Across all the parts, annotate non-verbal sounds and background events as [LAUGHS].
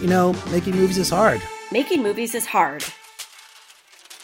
you know, making movies is hard. Making movies is hard.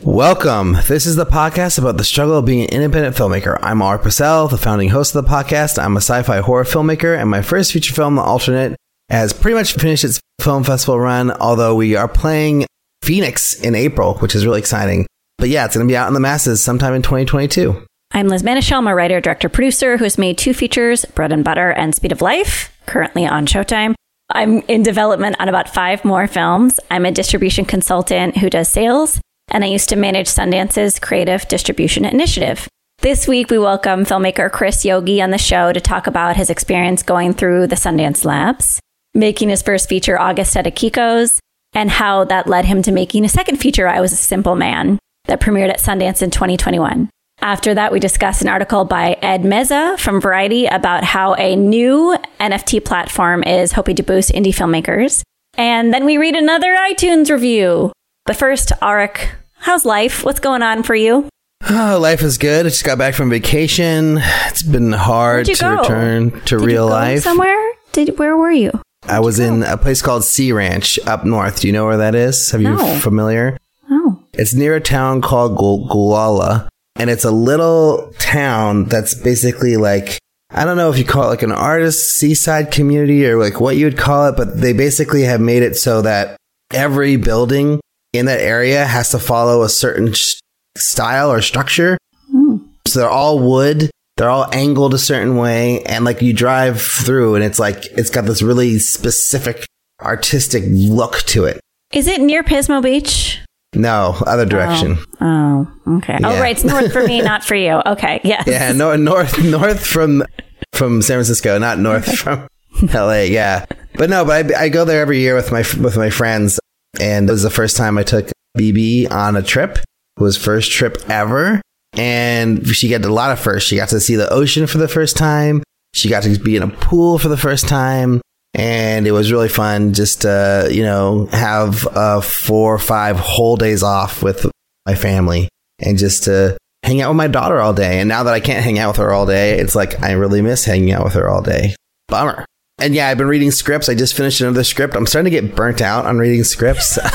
Welcome. This is the podcast about the struggle of being an independent filmmaker. I'm Alrik Bursell, the founding host of the podcast. I'm a sci-fi horror filmmaker, and my first feature film, The Alternate, has pretty much finished its film festival run, although we are playing Phoenix in April, which is really exciting. But yeah, it's going to be out in the masses sometime in 2022. I'm Liz Manashil, I'm a writer, director, producer who has made two features, Bread and Butter and Speed of Life, currently on Showtime. I'm in development on about five more films. I'm a distribution consultant who does sales, and I used to manage Sundance's creative distribution initiative. This week, we welcome filmmaker Chris Yogi on the show to talk about his experience going through the Sundance Labs, making his first feature, August at Akiko's, and how that led him to making a second feature, I Was a Simple Man, that premiered at Sundance in 2021. After that, we discuss an article by Ed Meza from Variety about how a new NFT platform is hoping to boost indie filmmakers. And then we read another iTunes review. But first, Alrik, how's life? What's going on for you? Oh, life is good. I just got back from vacation. It's been hard to go? return to Did real you go life. Somewhere? Did where were you? I was in a place called Sea Ranch up north. Do you know where that is? Have No. you familiar? Oh, It's near a town called Gul- Gualala, and it's a little town that's basically like I don't know if you call it like an artist seaside community or like what you would call it, but they basically have made it so that every building in that area has to follow a certain sh- style or structure. Hmm. So they're all wood. They're all angled a certain way, and like you drive through, and it's like it's got this really specific artistic look to it. is it near Pismo Beach? No, other oh. direction. Oh, okay. Oh, right. It's north for me, not for you. [LAUGHS] Okay. Yes. Yeah, no, north north from from San Francisco, not north from LA. Yeah, but no, but I, I go there every year with my with my friends, and it was the first time I took BB on a trip. It was first trip ever, and she got a lot of firsts. She got to see the ocean for the first time. She got to be in a pool for the first time. And it was really fun just to, you know, have uh, four or five whole days off with my family and just to hang out with my daughter all day. And now that I can't hang out with her all day, it's like I really miss hanging out with her all day. Bummer. And yeah, I've been reading scripts. I just finished another script. I'm starting to get burnt out on reading scripts. [LAUGHS]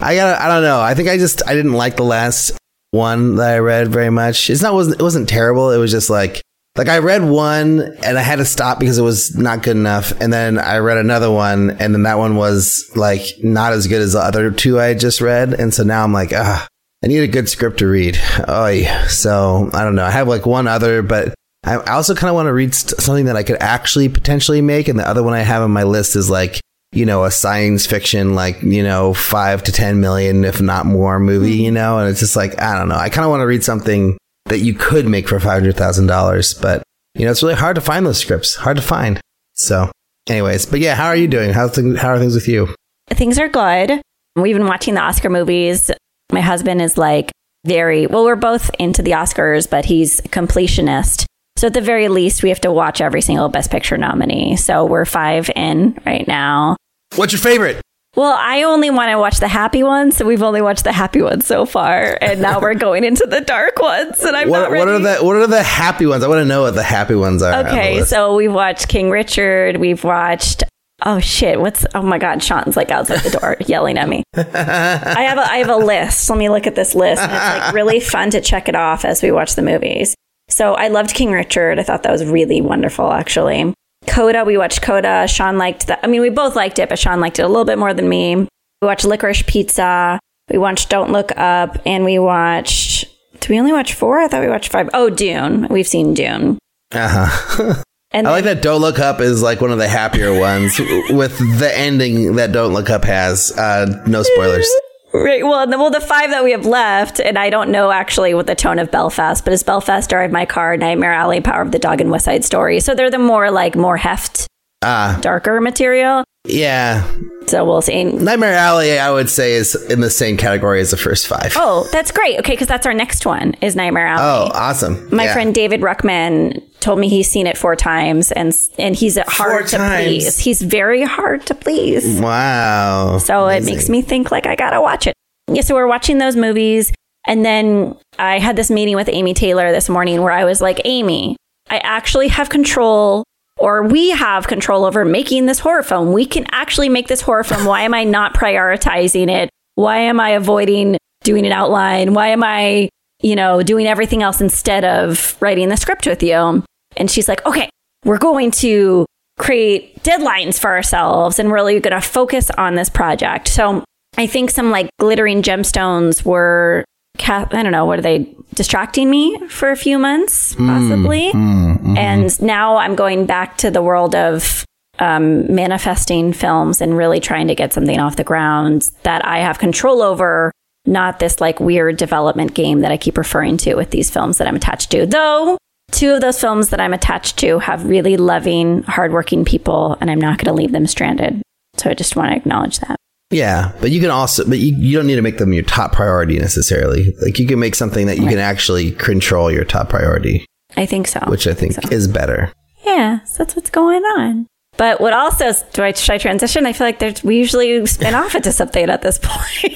I got I don't know. I think I just I didn't like the last one that I read very much. It's not wasn't it wasn't terrible. It was just like like I read one and I had to stop because it was not good enough. And then I read another one and then that one was like not as good as the other two I just read. And so now I'm like, ah, I need a good script to read. Oh, yeah. So I don't know. I have like one other, but I also kind of want to read st- something that I could actually potentially make. And the other one I have on my list is like, you know, a science fiction, like, you know, five to 10 million, if not more movie, you know? And it's just like, I don't know. I kind of want to read something that you could make for $500,000, but, you know, it's really hard to find those scripts, hard to find. So, anyways, but yeah, how are you doing? How's thing, how are things with you? things are good. We've been watching the Oscar movies. My husband is like very well, we're both into the Oscars, but he's a completionist. So at the very least, we have to watch every single Best Picture nominee. So we're five in right now. What's your favorite? Well, I only want to watch the happy ones, so we've only watched the happy ones so far, and now we're [LAUGHS] going into the dark ones, and I'm What, not ready. what are the what are the happy ones? I want to know what the happy ones are. Okay, list. so we've watched King Richard. We've watched. Oh shit! What's? Oh my God! Sean's like outside the door [LAUGHS] yelling at me. I have a I have a list. Let me look at this list. And it's like [LAUGHS] really fun to check it off as we watch the movies. So I loved King Richard. I thought that was really wonderful, actually. Coda, we watched Coda. Sean liked that. I mean, we both liked it, but Sean liked it a little bit more than me. We watched Licorice Pizza. We watched Don't Look Up, and we watched. Did we only watch four? I thought we watched five. Oh, Dune. We've seen Dune. uh-huh. [LAUGHS] And I like that Don't Look Up is like one of the happier ones [LAUGHS] with the ending that Don't Look Up has. Uh, no spoilers. Right. Well, the, well, the five that we have left, and I don't know actually what the tone of Belfast, but it's Belfast, Drive My Car, Nightmare Alley, Power of the Dog, and West Side Story. So they're the more like more heft, Ah, darker material. Yeah. So we'll see. Nightmare Alley, I would say, is in the same category as the first five. Oh, that's great. Okay, because that's our next one is Nightmare Alley. Oh, awesome. My Yeah. friend David Ruckman told me he's seen it four times, and and he's hard to times? please. He's very hard to please. Wow. So it makes me think like I gotta watch it. Yeah, so we're watching those movies. And then I had this meeting with Amy Taylor this morning where I was like, Amy, I actually have control or we have control over making this horror film. We can actually make this horror film. Why am I not prioritizing it? Why am I avoiding doing an outline? Why am I, you know, doing everything else instead of writing the script with you? And she's like, okay, we're going to create deadlines for ourselves and really going to focus on this project. So I think some like glittering gemstones were, I don't know, what are they distracting me for a few months, possibly? Mm, mhm. And now I'm going back to the world of um, manifesting films and really trying to get something off the ground that I have control over, not this like weird development game that I keep referring to with these films that I'm attached to. Though two of those films that I'm attached to have really loving, hardworking people, and I'm not going to leave them stranded. So I just want to acknowledge that. Yeah, but you can also, but you, you don't need to make them your top priority necessarily. Like you can make something that you can actually control your top priority, I think so. which I think So- is better. Yeah, so that's what's going on. But what also do I should I transition? I feel like there's we usually spin off into something at this point.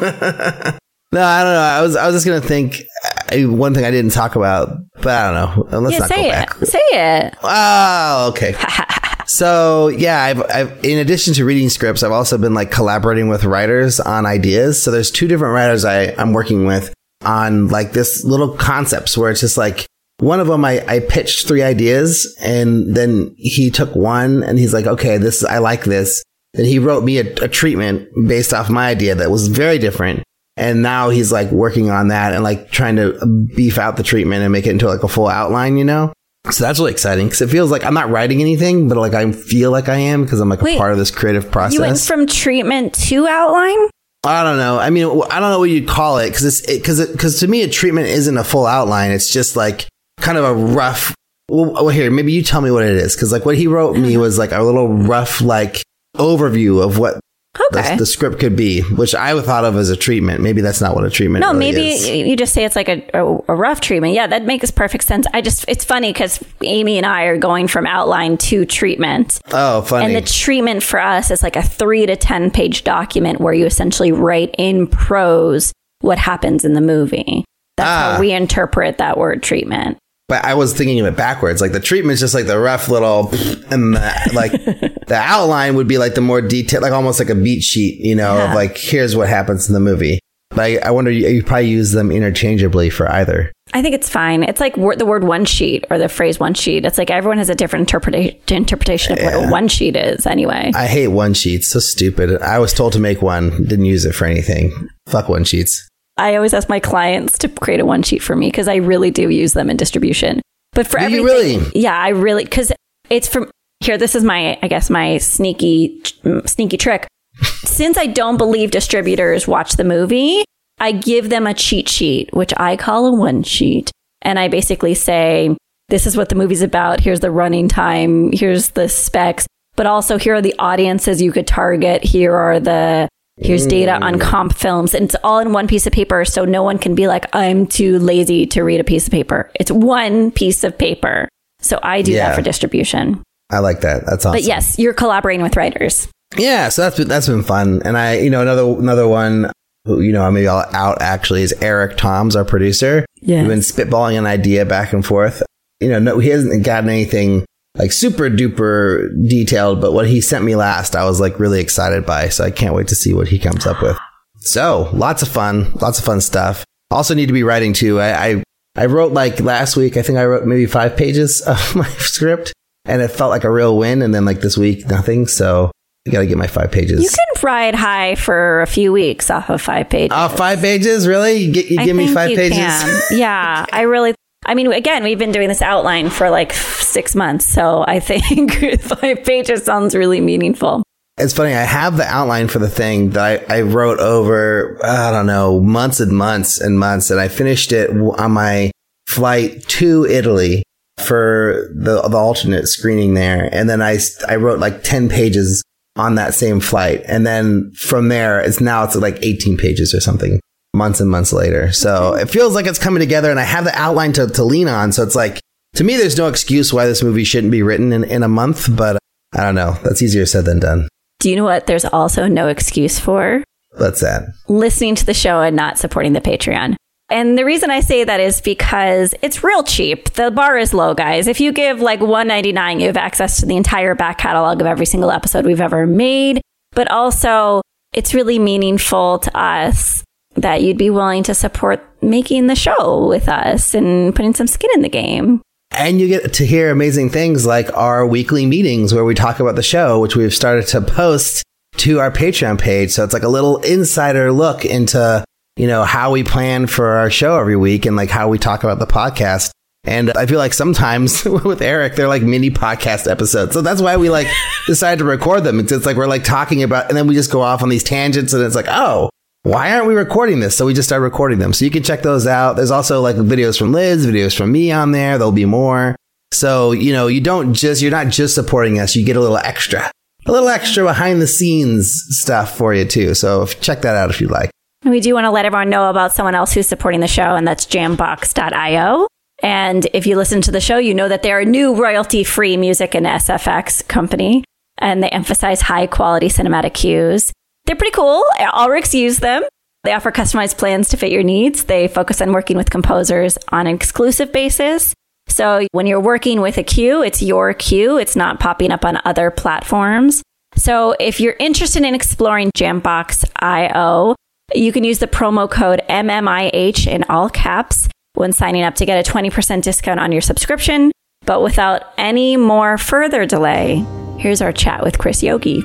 [LAUGHS] No, I don't know. I was I was just gonna think uh, one thing I didn't talk about, but I don't know. Let's yeah, not go say back. Say it. Oh, okay. So yeah, I've, I've in addition to reading scripts, I've also been like collaborating with writers on ideas. So there's two different writers I I'm working with on like this little concepts where it's just like one of them I, I pitched three ideas and then he took one and he's like, okay, this I like this. And he wrote me a, a treatment based off my idea that was very different. And now he's like working on that and like trying to beef out the treatment and make it into like a full outline, you know? So that's really exciting because it feels like I'm not writing anything, but like I feel like I am because I'm like Wait, a part of this creative process. You went from treatment to outline? I don't know. I mean, I don't know what you'd call it because it's because it, because to me a treatment isn't a full outline. It's just like kind of a rough. Well, well here maybe you tell me what it is because like what he wrote me uh-huh. was like a little rough like overview of what Okay. the, the script could be, which I thought of as a treatment. Maybe that's not what a treatment. Is. No, really maybe is. you just say it's like a, a, rough treatment. Yeah, that makes perfect sense. I just, it's funny because Amy and I are going from outline to treatment. Oh, funny. And the treatment for us is like a three to 10 page document where you essentially write in prose what happens in the movie. That's Ah. how we interpret that word treatment. But I was thinking of it backwards. Like the treatment's just like the rough little, and the, like [LAUGHS] the outline would be like the more detailed, like almost like a beat sheet, you know, Yeah. of like here's what happens in the movie. But I, I wonder you, you probably use them interchangeably for either. I think it's fine. It's like wor- the word one sheet or the phrase one sheet. It's like everyone has a different interpreta- interpretation of what a one sheet is anyway. I hate one sheets. So stupid. I was told to make one, didn't use it for anything. Fuck one sheets. I always ask my clients to create a one sheet for me because I really do use them in distribution. But for Do everything, really? yeah, I really because it's from here. This is my, I guess, my sneaky, mm, sneaky trick. Since I don't believe distributors watch the movie, I give them a cheat sheet, which I call a one sheet, and I basically say, "This is what the movie's about. Here's the running time. Here's the specs." But also, here are the audiences you could target. Here are the Here's data Mm. on comp films, and it's all in one piece of paper, so no one can be like, I'm too lazy to read a piece of paper. It's one piece of paper. So I do Yeah. that for distribution. I like that. That's awesome. But yes, you're collaborating with writers. Yeah, so that's been, that's been fun. And I, you know, another another one, who, you know, I maybe I'll out actually is Eric Toms, our producer. Yeah. We've been spitballing an idea back and forth. You know, no, he hasn't gotten anything like super duper detailed, but what he sent me last, I was like really excited by. So I can't wait to see what he comes up with. So lots of fun, lots of fun stuff. Also need to be writing too. I, I, I wrote like last week, I think I wrote maybe five pages [LAUGHS] of my script and it felt like a real win. And then like this week, nothing. So I got to get my five pages. You can ride high for a few weeks off of five pages. five pages? Really? You, get, you give me five pages? Yeah, [LAUGHS] I really. I mean, again, we've been doing this outline for like six months, so I think [LAUGHS] five pages sounds really meaningful. It's funny. I have the outline for the thing that I, I wrote over, I don't know, months and months and months. And I finished it on my flight to Italy for the, the alternate screening there. And then I, I wrote like 10 pages on that same flight. And then from there, it's now it's like 18 pages or something months and months later. So it feels like it's coming together and I have the outline to, to lean on. So it's like, to me, there's no excuse why this movie shouldn't be written in, in a month, but I don't know. That's easier said than done. Do you know what? There's also no excuse for That's that. listening to the show and not supporting the Patreon. And the reason I say that is because it's real cheap. The bar is low, guys. If you give like 199, you have access to the entire back catalog of every single episode we've ever made. But also, it's really meaningful to us that you'd be willing to support making the show with us and putting some skin in the game. And you get to hear amazing things like our weekly meetings where we talk about the show, which we've started to post to our Patreon page. So it's like a little insider look into, you know, how we plan for our show every week and like how we talk about the podcast. And I feel like sometimes [LAUGHS] with Eric, they're like mini podcast episodes. So that's why we like [LAUGHS] decided to record them. It's, it's like we're like talking about, and then we just go off on these tangents and it's like, oh, why aren't we recording this? So we just started recording them. So you can check those out. There's also like videos from Liz, videos from me on there. There'll be more. So, you know, you don't just, you're not just supporting us. You get a little extra, a little extra behind the scenes stuff for you too. So check that out if you'd like. We do want to let everyone know about someone else who's supporting the show, and that's jambox.io. And if you listen to the show, you know that they're a new royalty free music and SFX company, and they emphasize high quality cinematic cues. They're pretty cool. Alrik's use them. They offer customized plans to fit your needs. They focus on working with composers on an exclusive basis. So when you're working with a cue, it's your cue. It's not popping up on other platforms. So if you're interested in exploring Jambox.io, you can use the promo code MMIH in all caps when signing up to get a 20% discount on your subscription. But without any more further delay, here's our chat with Chris Yogi.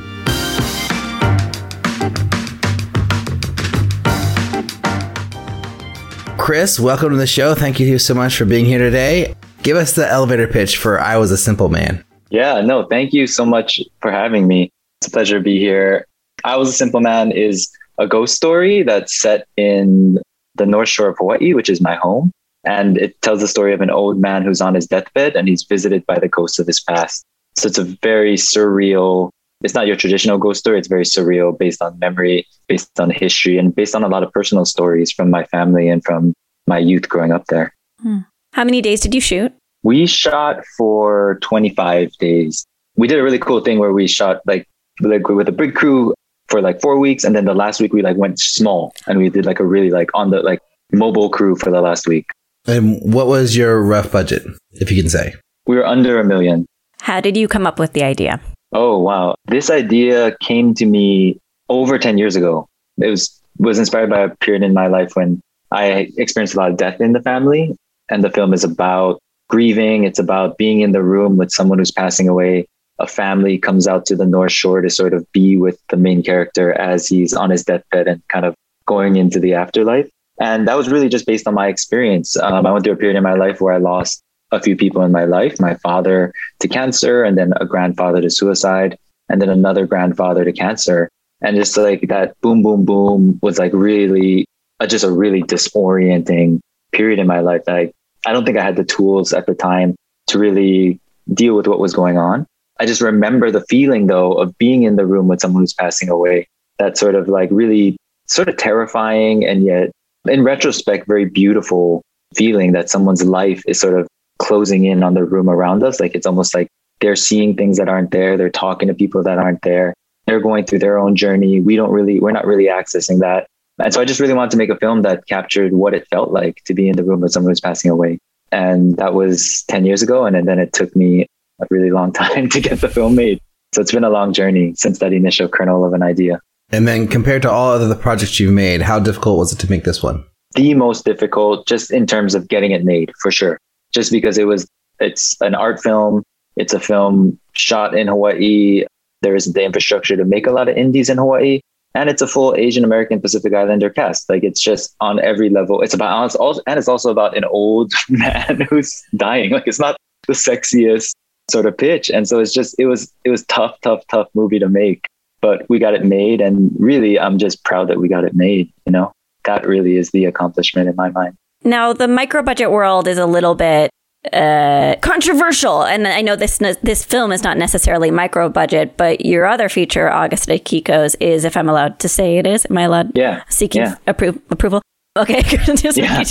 Chris, welcome to the show. Thank you so much for being here today. Give us the elevator pitch for I Was a Simple Man. Yeah, no, thank you so much for having me. It's a pleasure to be here. I Was a Simple Man is a ghost story that's set in the North Shore of Hawaii, which is my home. And it tells the story of an old man who's on his deathbed and he's visited by the ghosts of his past. So it's a very surreal, it's not your traditional ghost story. It's very surreal based on memory, based on history, and based on a lot of personal stories from my family and from my youth growing up there. Hmm. How many days did you shoot? We shot for 25 days. We did a really cool thing where we shot like, like with a big crew for like four weeks. And then the last week we like went small and we did like a really like on the like mobile crew for the last week. And what was your rough budget, if you can say? We were under a million. How did you come up with the idea? Oh, wow. This idea came to me over 10 years ago. It was, was inspired by a period in my life when I experienced a lot of death in the family. And the film is about grieving. It's about being in the room with someone who's passing away. A family comes out to the North Shore to sort of be with the main character as he's on his deathbed and kind of going into the afterlife. And that was really just based on my experience. Um, I went through a period in my life where I lost a few people in my life my father to cancer, and then a grandfather to suicide, and then another grandfather to cancer. And just like that boom, boom, boom was like really, uh, just a really disorienting period in my life. Like, I don't think I had the tools at the time to really deal with what was going on. I just remember the feeling though of being in the room with someone who's passing away. That sort of like really sort of terrifying and yet in retrospect, very beautiful feeling that someone's life is sort of closing in on the room around us. Like it's almost like they're seeing things that aren't there. They're talking to people that aren't there. They're going through their own journey. We don't really, we're not really accessing that. And so I just really wanted to make a film that captured what it felt like to be in the room with someone who's passing away. And that was 10 years ago. And then it took me a really long [LAUGHS] time to get the film made. So it's been a long journey since that initial kernel of an idea. And then compared to all other the projects you've made, how difficult was it to make this one? The most difficult, just in terms of getting it made, for sure. Just because it was, it's an art film. It's a film shot in Hawaii. There isn't the infrastructure to make a lot of indies in Hawaii. And it's a full Asian American Pacific Islander cast. Like it's just on every level. It's about, it's also, and it's also about an old [LAUGHS] man who's dying. Like it's not the sexiest sort of pitch. And so it's just, it was, it was tough, tough, tough movie to make but we got it made. And really, I'm just proud that we got it made. You know, that really is the accomplishment in my mind. Now, the micro budget world is a little bit uh, controversial, and I know this this film is not necessarily micro budget, but your other feature, August Akiko's, is if I'm allowed to say it is. Am I allowed? Yeah. Seeking yeah. Appro- approval. Okay. [LAUGHS] yeah.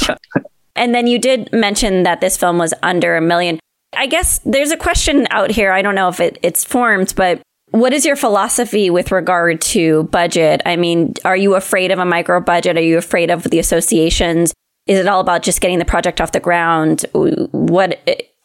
and then you did mention that this film was under a million. I guess there's a question out here. I don't know if it, it's formed, but what is your philosophy with regard to budget? I mean, are you afraid of a micro budget? Are you afraid of the associations is it all about just getting the project off the ground? What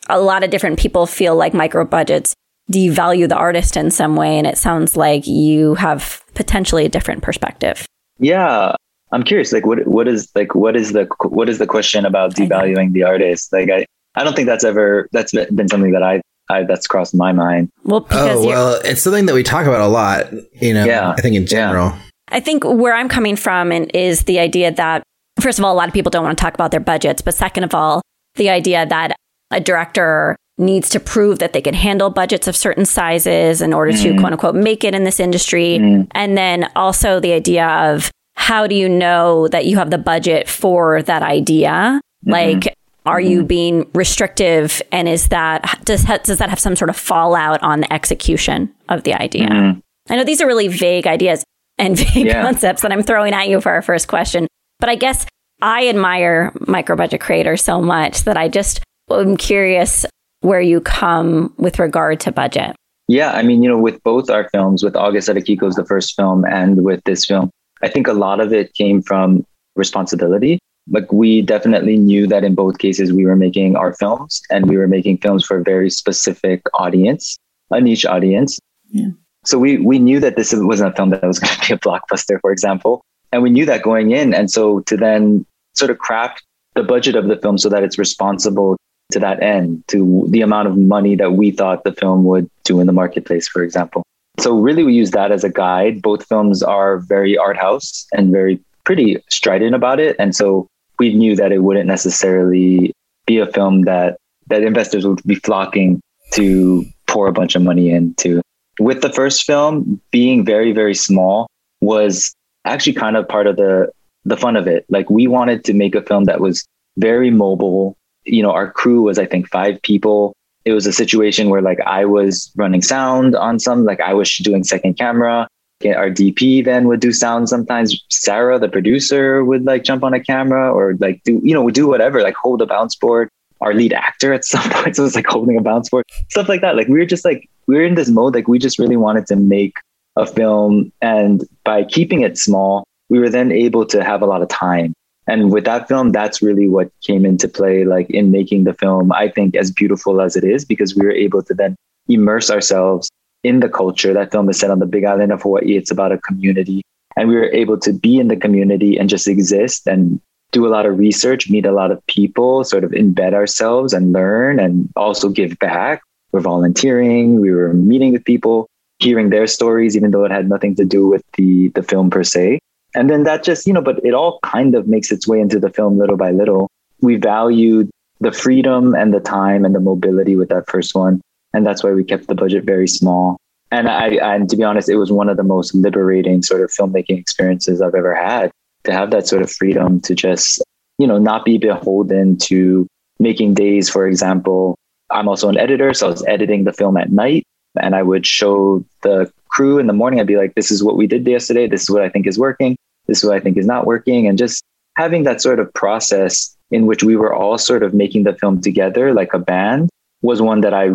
a lot of different people feel like micro budgets devalue the artist in some way. And it sounds like you have potentially a different perspective. Yeah. I'm curious, like what what is like what is the what is the question about devaluing the artist? Like I, I don't think that's ever that's been something that I, I that's crossed my mind. Well, oh well, it's something that we talk about a lot. You know, yeah. I think in general. Yeah. I think where I'm coming from and is the idea that first of all, a lot of people don't want to talk about their budgets, but second of all, the idea that a director needs to prove that they can handle budgets of certain sizes in order to mm. quote unquote make it in this industry. Mm. And then also the idea of how do you know that you have the budget for that idea? Mm-hmm. Like, are you mm-hmm. being restrictive? And is that, does, does that have some sort of fallout on the execution of the idea? Mm. I know these are really vague ideas and [LAUGHS] vague yeah. concepts that I'm throwing at you for our first question, but I guess I admire micro budget creators so much that I just am curious where you come with regard to budget. Yeah, I mean, you know, with both our films, with August at Akiko's the first film, and with this film, I think a lot of it came from responsibility. Like we definitely knew that in both cases we were making our films and we were making films for a very specific audience, a niche audience. Yeah. So we we knew that this wasn't a film that was going to be a blockbuster, for example, and we knew that going in. And so to then sort of craft the budget of the film so that it's responsible to that end, to the amount of money that we thought the film would do in the marketplace, for example. So really we use that as a guide. Both films are very art house and very pretty strident about it. And so we knew that it wouldn't necessarily be a film that that investors would be flocking to pour a bunch of money into. With the first film being very, very small was actually kind of part of the the fun of it. Like we wanted to make a film that was very mobile. You know, our crew was I think five people. It was a situation where like I was running sound on some, like I was doing second camera. Our DP then would do sound sometimes. Sarah, the producer, would like jump on a camera or like do, you know, do whatever, like hold a bounce board. Our lead actor at [LAUGHS] some points was like holding a bounce board, stuff like that. Like we were just like, we were in this mode, like we just really wanted to make a film. And by keeping it small, we were then able to have a lot of time. And with that film, that's really what came into play, like in making the film, I think, as beautiful as it is, because we were able to then immerse ourselves in the culture. That film is set on the big island of Hawaii. It's about a community. And we were able to be in the community and just exist and do a lot of research, meet a lot of people, sort of embed ourselves and learn and also give back. We're volunteering, we were meeting with people, hearing their stories, even though it had nothing to do with the the film per se. And then that just, you know, but it all kind of makes its way into the film little by little. We valued the freedom and the time and the mobility with that first one. And that's why we kept the budget very small. And I, and to be honest, it was one of the most liberating sort of filmmaking experiences I've ever had to have that sort of freedom to just, you know, not be beholden to making days, for example. I'm also an editor, so I was editing the film at night and I would show the crew in the morning. I'd be like, this is what we did yesterday. This is what I think is working. This is what I think is not working. And just having that sort of process in which we were all sort of making the film together like a band was one that I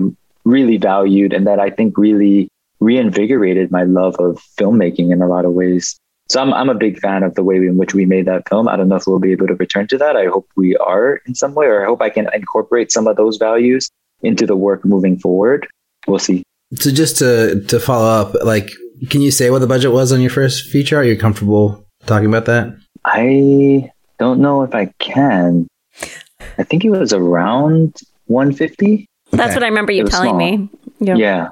really valued and that I think really reinvigorated my love of filmmaking in a lot of ways. So I'm, I'm a big fan of the way in which we made that film. I don't know if we'll be able to return to that. I hope we are in some way, or I hope I can incorporate some of those values into the work moving forward. We'll see. So just to to follow up, like, can you say what the budget was on your first feature? Are you comfortable talking about that? I don't know if I can. I think it was around 150. That's okay. what I remember you telling small. me. Yeah. yeah.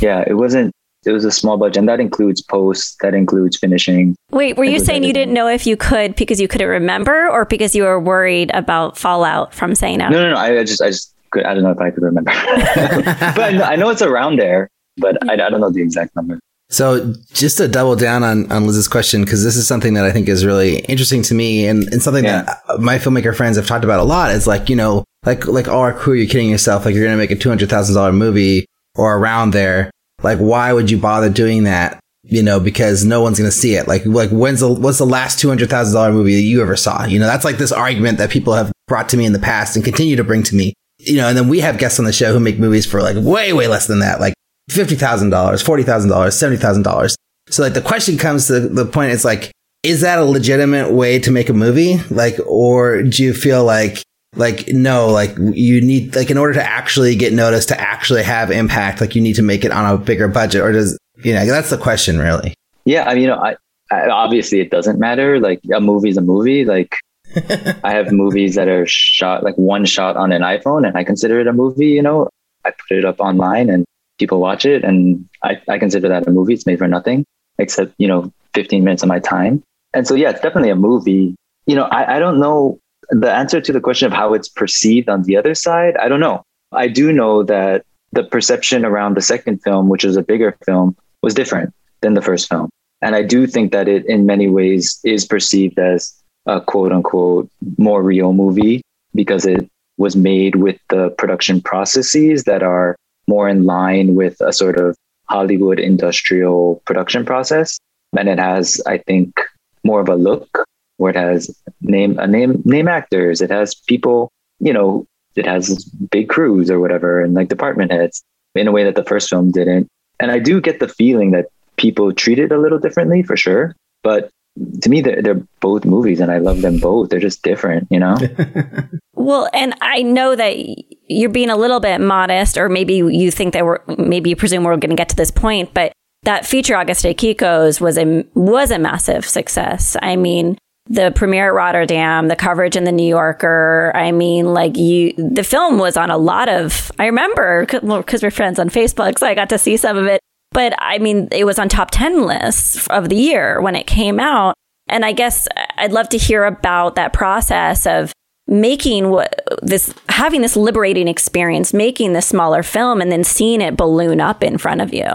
Yeah. It wasn't, it was a small budget and that includes posts, that includes finishing. Wait, were you saying editing. you didn't know if you could because you couldn't remember or because you were worried about fallout from saying no? No, no, no. I, I just, I just I don't know if I could remember, [LAUGHS] but I know, it's around there, but I, I don't know the exact number. So just to double down on, on Liz's question, because this is something that I think is really interesting to me and, and something yeah. that my filmmaker friends have talked about a lot is like, you know, like, like, oh, our crew, you're kidding yourself. Like you're going to make a $200,000 movie or around there. Like, why would you bother doing that? You know, because no one's going to see it. Like, like when's the, what's the last $200,000 movie that you ever saw? You know, that's like this argument that people have brought to me in the past and continue to bring to me. You know, and then we have guests on the show who make movies for like way, way less than that. Like $50,000, $40,000, $70,000. So like the question comes to the point, it's like, is that a legitimate way to make a movie? Like, or do you feel like, like, no, like you need, like, in order to actually get noticed, to actually have impact, like you need to make it on a bigger budget, or does, you know, that's the question really. Yeah. I mean, you know, I, I obviously it doesn't matter. Like a movie's a movie. Like [LAUGHS] I have movies that are shot like one shot on an iPhone and I consider it a movie, you know, I put it up online and people watch it and I, I consider that a movie. It's made for nothing except, you know, 15 minutes of my time. And so, yeah, it's definitely a movie. You know, I, I don't know the answer to the question of how it's perceived on the other side. I don't know. I do know that the perception around the second film, which was a bigger film, was different than the first film. And I do think that it, in many ways, is perceived as a quote unquote more real movie because it was made with the production processes that are more in line with a sort of Hollywood industrial production process. And it has, I think, more of a look where it has name a name name actors. It has people, you know, it has big crews or whatever and like department heads in a way that the first film didn't. And I do get the feeling that people treat it a little differently for sure. But to me they're, they're both movies and i love them both. They're just different you know? [LAUGHS] Well and i know that you're being a little bit modest or maybe you think that we're maybe you presume we're going to get to this point but that feature August Akiko's was a was a massive success. I mean the premiere at rotterdam the coverage in the new yorker i mean like you the film was on a lot of i remember because well, we're friends on facebook so i got to see some of it but I mean, it was on top 10 lists of the year when it came out. And I guess uh, I'd love to hear about that process of making what this, having this liberating experience, making this smaller film and then seeing it balloon up in front of you.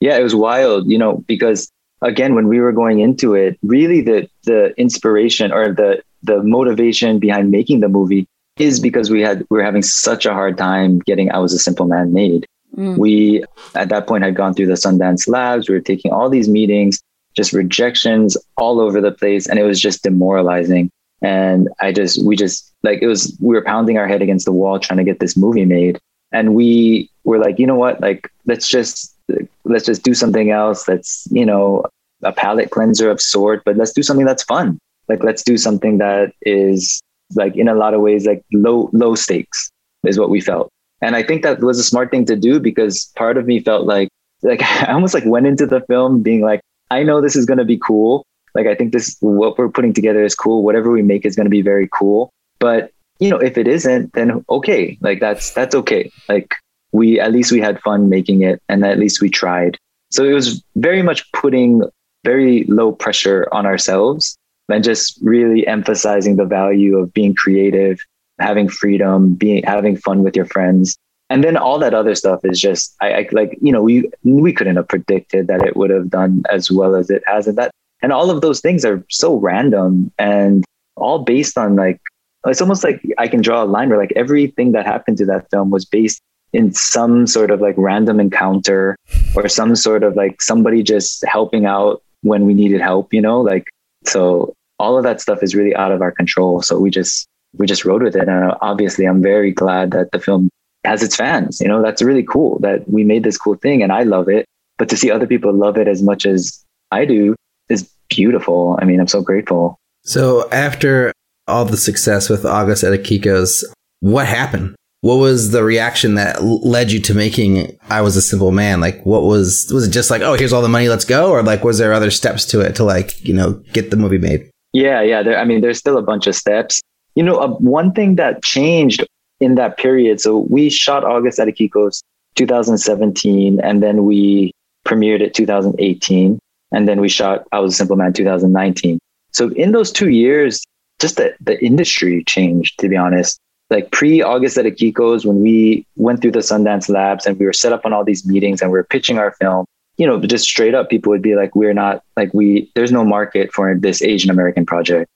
Yeah, it was wild, you know, because again, when we were going into it, really the, the inspiration or the, the motivation behind making the movie is because we had, we were having such a hard time getting I Was a Simple Man made. Mm. We, at that point, had gone through the Sundance Labs. We were taking all these meetings, just rejections all over the place. And it was just demoralizing. And I just, we just, like, it was, we were pounding our head against the wall trying to get this movie made. And we were like, you know what? Like, let's just, let's just do something else that's, you know, a palate cleanser of sort, but let's do something that's fun. Like, let's do something that is like in a lot of ways, like low, low stakes is what we felt. And I think that was a smart thing to do because part of me felt like, like [LAUGHS] I almost like went into the film being like, I know this is going to be cool. Like, I think this, what we're putting together is cool. Whatever we make is going to be very cool. But, you know, if it isn't, then okay. Like that's, that's okay. Like we, at least we had fun making it and at least we tried. So it was very much putting very low pressure on ourselves and just really emphasizing the value of being creative having freedom, being having fun with your friends. And then all that other stuff is just I, I like, you know, we we couldn't have predicted that it would have done as well as it has. And that and all of those things are so random and all based on like it's almost like I can draw a line where like everything that happened to that film was based in some sort of like random encounter or some sort of like somebody just helping out when we needed help, you know, like so all of that stuff is really out of our control. So we just we just rode with it. And uh, obviously, I'm very glad that the film has its fans. You know, that's really cool that we made this cool thing and I love it. But to see other people love it as much as I do is beautiful. I mean, I'm so grateful. So after all the success with August at Akiko's, what happened? What was the reaction that led you to making I Was a Simple Man? Like, what was, was it just like, oh, here's all the money, let's go? Or like, was there other steps to it to like, you know, get the movie made? Yeah, yeah. There, I mean, there's still a bunch of steps. You know, uh, one thing that changed in that period. So we shot August at Akiko's 2017, and then we premiered it 2018, and then we shot I Was a Simple Man 2019. So in those two years, just the, the industry changed, to be honest. Like pre August at Akiko's, when we went through the Sundance Labs and we were set up on all these meetings and we were pitching our film, you know, just straight up, people would be like, we're not like we, there's no market for this Asian American project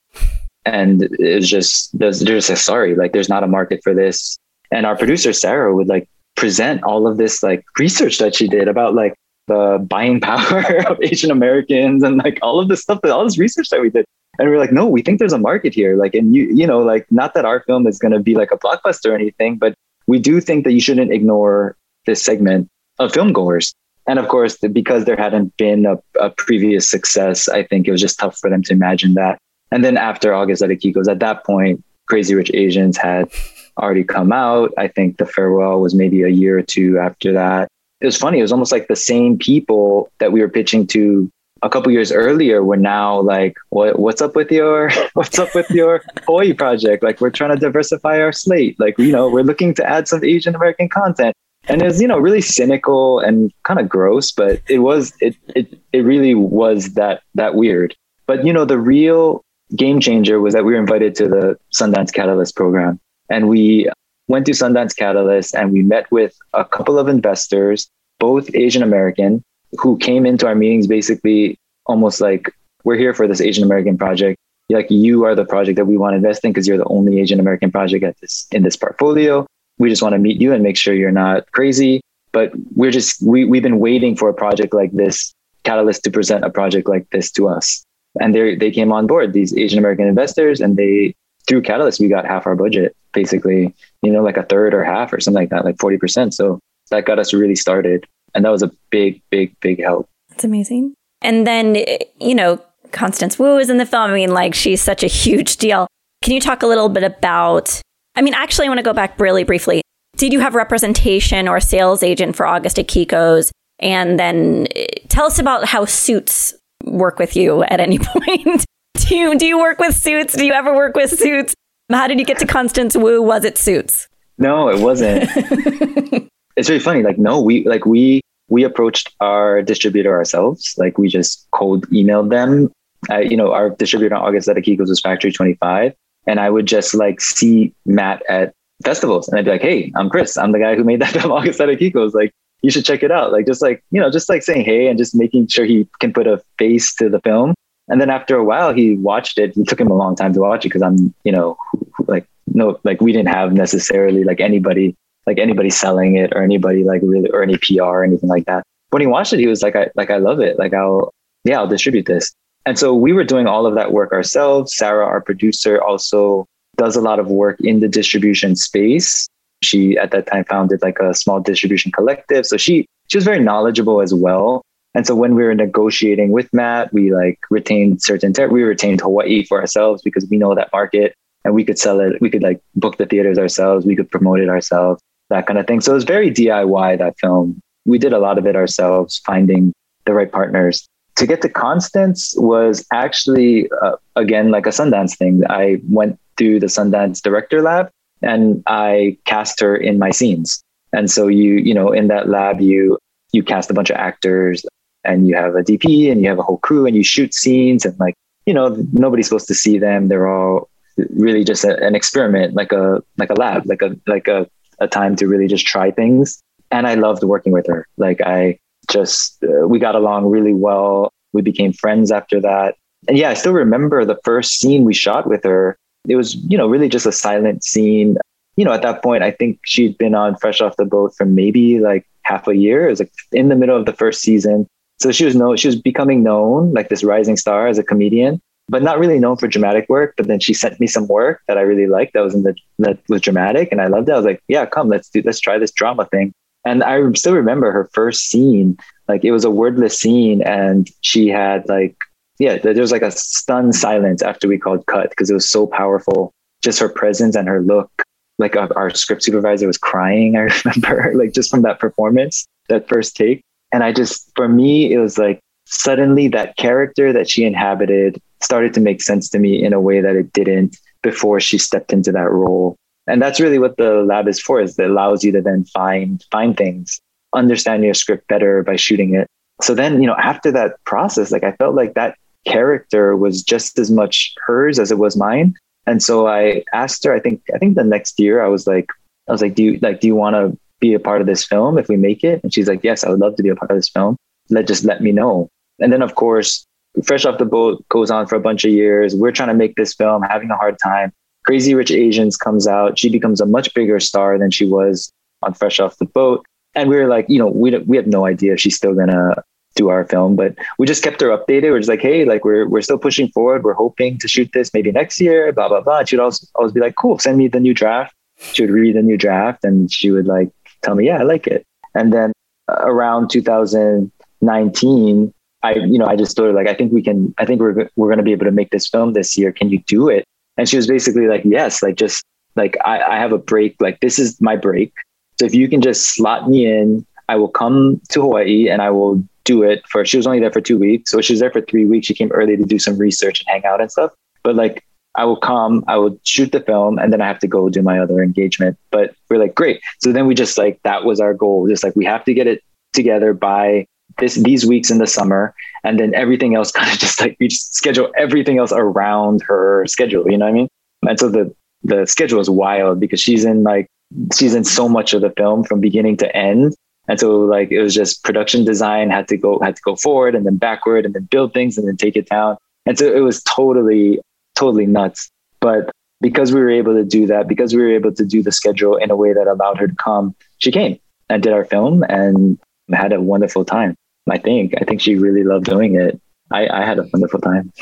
and it's just there's just sorry like there's not a market for this. And our producer sarah would like present all of this like research that she did about like the buying [LAUGHS] power of asian americans and like all of this stuff that all this research that we did. And we are like no we think there's a market here. Like and you you know like not that our film is going to be like a blockbuster or anything but we do think that you shouldn't ignore this segment of film goers. And of course, because there hadn't been a, a, previous success, I think it was just tough for them to imagine that. And then after August at Akiko's, at that point, Crazy Rich Asians had already come out. I think The Farewell was maybe a year or two after that. It was funny. It was almost like the same people that we were pitching to a couple years earlier were now like, what, what's up with your, [LAUGHS] what's up with your Hawaii project? Like, we're trying to diversify our slate. Like, you know, we're looking to add some Asian American content. And it's, you know, really cynical and kind of gross, but it was, it, it, it really was that, that weird. But, you know, the real game changer was that we were invited to the Sundance Catalyst program. And we went to Sundance Catalyst and we met with a couple of investors, both Asian American, who came into our meetings basically almost like, we're here for this Asian American project. Like you are the project that we want to invest in because you're the only Asian American project at this in this portfolio. We just want to meet you and make sure you're not crazy. But we're just we we've been waiting for a project like this, Catalyst to present a project like this to us. And they they came on board, these Asian American investors, and they through Catalyst we got half our budget, basically, you know, like a third or half or something like that, like 40%. So that got us really started. And that was a big, big, big help. That's amazing. And then, you know, Constance Wu is in the film. I mean, like, she's such a huge deal. Can you talk a little bit about? I mean, actually, I want to go back really briefly. Did you have representation or sales agent for August Akiko's? And then eh, tell us about how suits work with you at any [LAUGHS] point. do you do you work with suits? Do you ever work with suits? How did you get to Constance Wu? Was it suits? No, it wasn't. [LAUGHS] it's really funny. Like, no, we like we we approached our distributor ourselves. Like, we just cold emailed them. Uh, you know, our distributor on August at Akiko's was Factory Twenty Five, and I would just like see Matt at festivals, and I'd be like, "Hey, I'm Chris. I'm the guy who made that [LAUGHS] film August at Akiko's. Like, you should check it out." Like, just like you know, just like saying hey and just making sure he can put a face to the film. And then after a while, he watched it. It took him a long time to watch it because I'm, you know, like no, like we didn't have necessarily like anybody, like anybody selling it or anybody like really or any PR or anything like that. When he watched it, he was like, I like I love it. Like I'll yeah, I'll distribute this. And so we were doing all of that work ourselves. Sarah, our producer, also does a lot of work in the distribution space. She at that time founded like a small distribution collective. So she she was very knowledgeable as well. And so when we were negotiating with Matt, we like retained certain ter- we retained Hawaii for ourselves because we know that market and we could sell it. We could like book the theaters ourselves. We could promote it ourselves, that kind of thing. So it was very DIY that film. We did a lot of it ourselves, finding the right partners. To get to Constance was actually uh, again like a Sundance thing. I went through the Sundance director lab and I cast her in my scenes. And so you you know in that lab you you cast a bunch of actors and you have a DP and you have a whole crew and you shoot scenes and like you know nobody's supposed to see them. They're all really just a, an experiment, like a like a lab, like a like a, a time to really just try things. And I loved working with her. Like I just uh, we got along really well. We became friends after that. And yeah, I still remember the first scene we shot with her. It was, you know, really just a silent scene. You know, at that point, I think she'd been on Fresh Off the Boat for maybe like half a year. It was like in the middle of the first season. So she was known, she was becoming known like this rising star as a comedian, but not really known for dramatic work. But then she sent me some work that I really liked that was in the that was dramatic and I loved it. I was like, yeah, come, let's do let's try this drama thing. And I still remember her first scene. Like it was a wordless scene and she had like yeah, there was like a stunned silence after we called cut because it was so powerful. Just her presence and her look. Like our, our script supervisor was crying. [LAUGHS] I remember, like just from that performance, that first take. And I just, for me, it was like suddenly that character that she inhabited started to make sense to me in a way that it didn't before she stepped into that role. And that's really what the lab is for, is it allows you to then find find things, understand your script better by shooting it. So then, you know, after that process, like I felt like that character was just as much hers as it was mine. And so I asked her, I think I think the next year I was like, I was like, do you like do you want to be a part of this film if we make it? And she's like, yes, I would love to be a part of this film. Let just let me know. And then of course, Fresh Off the Boat goes on for a bunch of years. We're trying to make this film, having a hard time. Crazy Rich Asians comes out. She becomes a much bigger star than she was on Fresh Off the Boat. And we were like, you know, we we have no idea if she's still gonna do our film, but we just kept her updated. We're just like, hey, like we're we're still pushing forward. We're hoping to shoot this maybe next year. Blah blah blah. She'd always always be like, cool, send me the new draft. She would read the new draft and she would like tell me, yeah, I like it. And then uh, around 2019, I, you know, I just told her like, I think we can, I think we're, we're going to be able to make this film this year. Can you do it? And she was basically like, yes, like just like I, I have a break. Like this is my break. So if you can just slot me in, I will come to Hawaii and I will do it for, she was only there for two weeks. So she was there for three weeks. She came early to do some research and hang out and stuff. But like, I will come, I will shoot the film, and then I have to go do my other engagement. But we're like, great. So then we just like, that was our goal. Just like, we have to get it together by this these weeks in the summer and then everything else [LAUGHS] kind of just like we just schedule everything else around her schedule you know what i mean and so the the schedule is wild because she's in like she's in so much of the film from beginning to end and so like it was just production design had to go had to go forward and then backward and then build things and then take it down and so it was totally totally nuts but because we were able to do that because we were able to do the schedule in a way that allowed her to come she came and did our film and had a wonderful time I think. I think she really loved doing it. I, I had a wonderful time.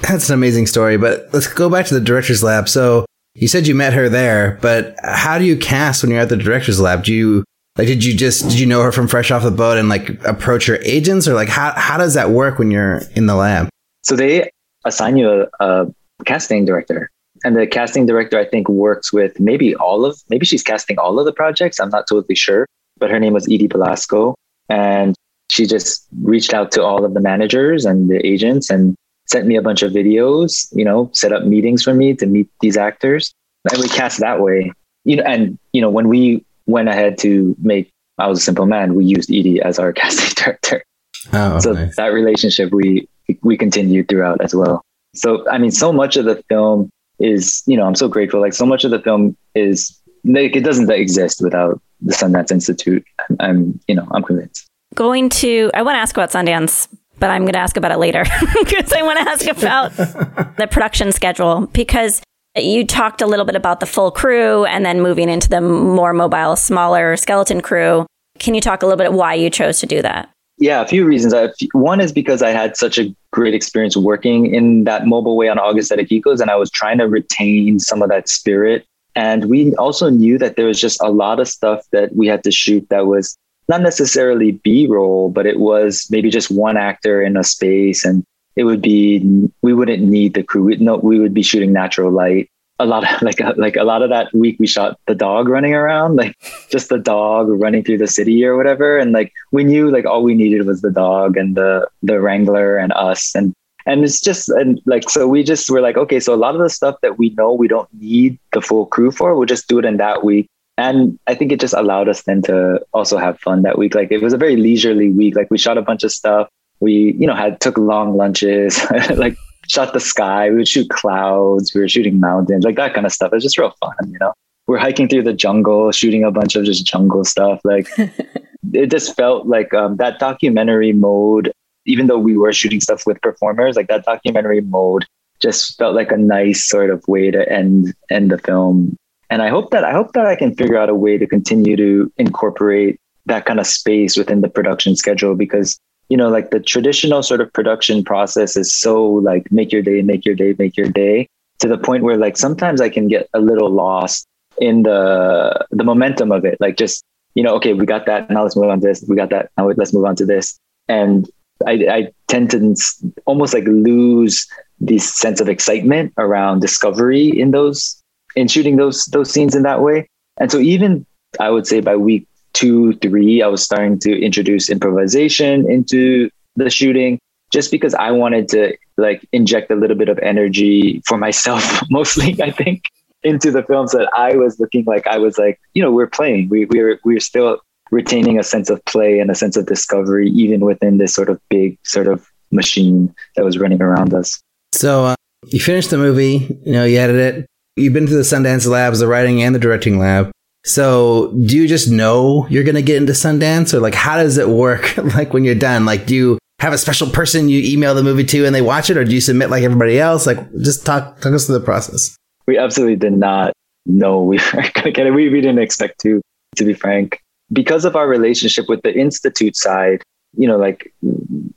That's an amazing story. But let's go back to the director's lab. So you said you met her there, but how do you cast when you're at the director's lab? Do you like did you just did you know her from fresh off the boat and like approach her agents or like how how does that work when you're in the lab? So they assign you a, a casting director. And the casting director I think works with maybe all of maybe she's casting all of the projects. I'm not totally sure. But her name was Eyde Belasco. And she just reached out to all of the managers and the agents and sent me a bunch of videos, you know, set up meetings for me to meet these actors. And we cast that way. You know, and you know, when we went ahead to make I was a simple man, we used Eyde as our [LAUGHS] casting director. Oh, so nice. that relationship we we continued throughout as well. So I mean, so much of the film is, you know, I'm so grateful. Like so much of the film is like it doesn't exist without the Sundance Institute. I'm, I'm you know, I'm convinced going to, I want to ask about Sundance, but I'm going to ask about it later [LAUGHS] because I want to ask about [LAUGHS] the production schedule because you talked a little bit about the full crew and then moving into the more mobile, smaller skeleton crew. Can you talk a little bit why you chose to do that? Yeah, a few reasons. One is because I had such a great experience working in that mobile way on August at Akiko's, and I was trying to retain some of that spirit. And we also knew that there was just a lot of stuff that we had to shoot that was not necessarily B roll, but it was maybe just one actor in a space and it would be, we wouldn't need the crew. We, no, we would be shooting natural light. A lot of [LAUGHS] like, uh, like a lot of that week we shot the dog running around, like just the dog running through the city or whatever. And like, we knew like all we needed was the dog and the, the wrangler and us. And, and it's just, and like, so we just were like, okay, so a lot of the stuff that we know we don't need the full crew for, we'll just do it in that week and I think it just allowed us then to also have fun that week. Like it was a very leisurely week. Like we shot a bunch of stuff. We, you know, had took long lunches, [LAUGHS] like shot the sky. We would shoot clouds. We were shooting mountains, like that kind of stuff. It was just real fun, you know. We're hiking through the jungle, shooting a bunch of just jungle stuff. Like [LAUGHS] it just felt like um, that documentary mode. Even though we were shooting stuff with performers, like that documentary mode just felt like a nice sort of way to end end the film and I hope that I hope that I can figure out a way to continue to incorporate that kind of space within the production schedule because you know like the traditional sort of production process is so like make your day make your day make your day to the point where like sometimes I can get a little lost in the the momentum of it like just you know okay we got that now let's move on to this we got that now let's move on to this and I, I tend to almost like lose this sense of excitement around discovery in those in shooting those those scenes in that way. And so even I would say by week two, three, I was starting to introduce improvisation into the shooting just because I wanted to like inject a little bit of energy for myself, [LAUGHS] mostly, I think, into the films that I was looking like I was like, you know, we're playing. We we're we're still retaining a sense of play and a sense of discovery, even within this sort of big sort of machine that was running around us. So uh, you finished the movie, you know, you edited it. You've been to the Sundance labs, the writing and the directing lab. So do you just know you're going to get into Sundance or like how does it work? [LAUGHS] like when you're done, like do you have a special person you email the movie to and they watch it or do you submit like everybody else? Like just talk, talk us through the process. We absolutely did not know we [LAUGHS] were going to get it. We, we didn't expect to, to be frank. Because of our relationship with the Institute side, you know, like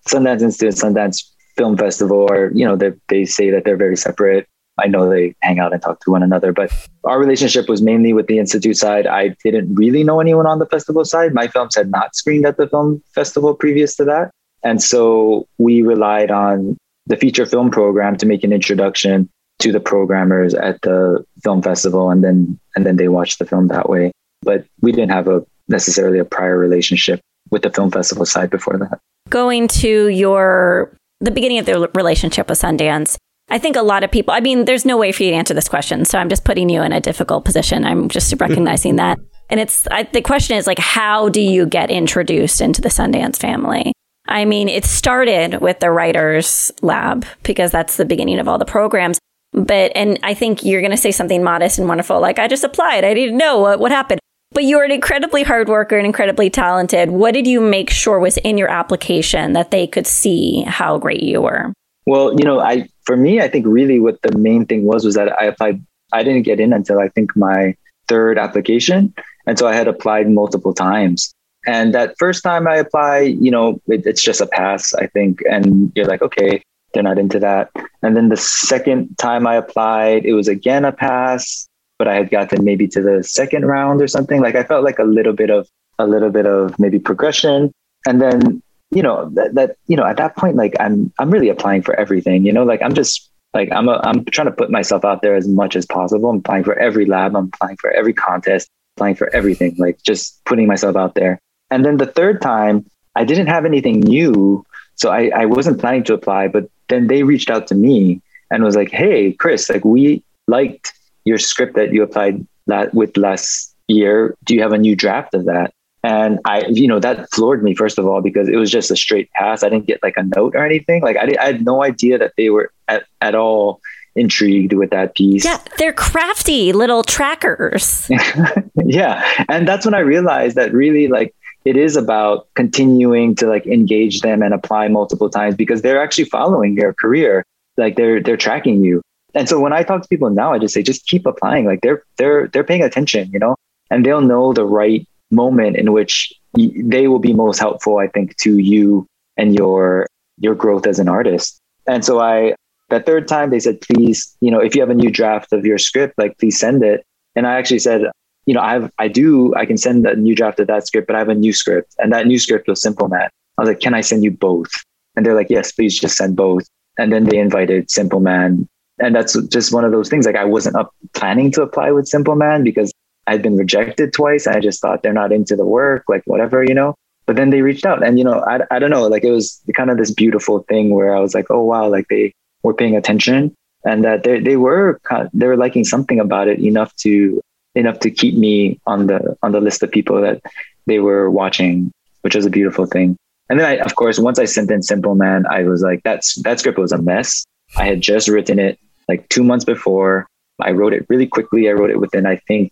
Sundance Institute, Sundance Film Festival, or, you know, they, they say that they're very separate I know they hang out and talk to one another, but our relationship was mainly with the Institute side. I didn't really know anyone on the festival side. My films had not screened at the film festival previous to that. And so we relied on the feature film program to make an introduction to the programmers at the film festival and then and then they watched the film that way. But we didn't have a necessarily a prior relationship with the film festival side before that. Going to your the beginning of the relationship with Sundance, I think a lot of people, I mean, there's no way for you to answer this question. So I'm just putting you in a difficult position. I'm just recognizing that. And it's I, the question is like, how do you get introduced into the Sundance family? I mean, it started with the writers lab because that's the beginning of all the programs. But, and I think you're going to say something modest and wonderful, like, I just applied. I didn't know what, what happened. But you're an incredibly hard worker and incredibly talented. What did you make sure was in your application that they could see how great you were? Well, you know, I for me, I think really what the main thing was was that I applied. I didn't get in until I think my third application, and so I had applied multiple times. And that first time I apply, you know, it, it's just a pass, I think, and you're like, okay, they're not into that. And then the second time I applied, it was again a pass, but I had gotten maybe to the second round or something. Like I felt like a little bit of a little bit of maybe progression, and then you know that, that you know at that point like i'm i'm really applying for everything you know like i'm just like i'm a, i'm trying to put myself out there as much as possible. I'm applying for every lab. I'm applying for every contest. Applying for everything like just putting myself out there. And then the third time i didn't have anything new so i i wasn't planning to apply but then they reached out to me and was like hey chris like we liked your script that you applied that with last year. Do you have a new draft of that and I, you know, that floored me, first of all, because it was just a straight pass. I didn't get like a note or anything. Like I, I had no idea that they were at, at all intrigued with that piece. Yeah, they're crafty little trackers. [LAUGHS] yeah. And that's when I realized that really like it is about continuing to like engage them and apply multiple times because they're actually following your career. Like they're they're tracking you. And so when I talk to people now, I just say just keep applying. Like they're they're they're paying attention, you know, and they'll know the right moment in which they will be most helpful, I think, to you and your your growth as an artist. And so I that third time they said, please, you know, if you have a new draft of your script, like please send it. And I actually said, you know, I have I do I can send a new draft of that script, but I have a new script. And that new script was Simple Man. I was like, can I send you both? And they're like, yes, please just send both. And then they invited Simple Man. And that's just one of those things. Like I wasn't up planning to apply with Simple Man because I'd been rejected twice. I just thought they're not into the work, like whatever, you know. But then they reached out, and you know, I I don't know, like it was kind of this beautiful thing where I was like, oh wow, like they were paying attention, and that they they were they were liking something about it enough to enough to keep me on the on the list of people that they were watching, which was a beautiful thing. And then I, of course, once I sent in Simple Man, I was like, that's that script was a mess. I had just written it like two months before. I wrote it really quickly. I wrote it within, I think,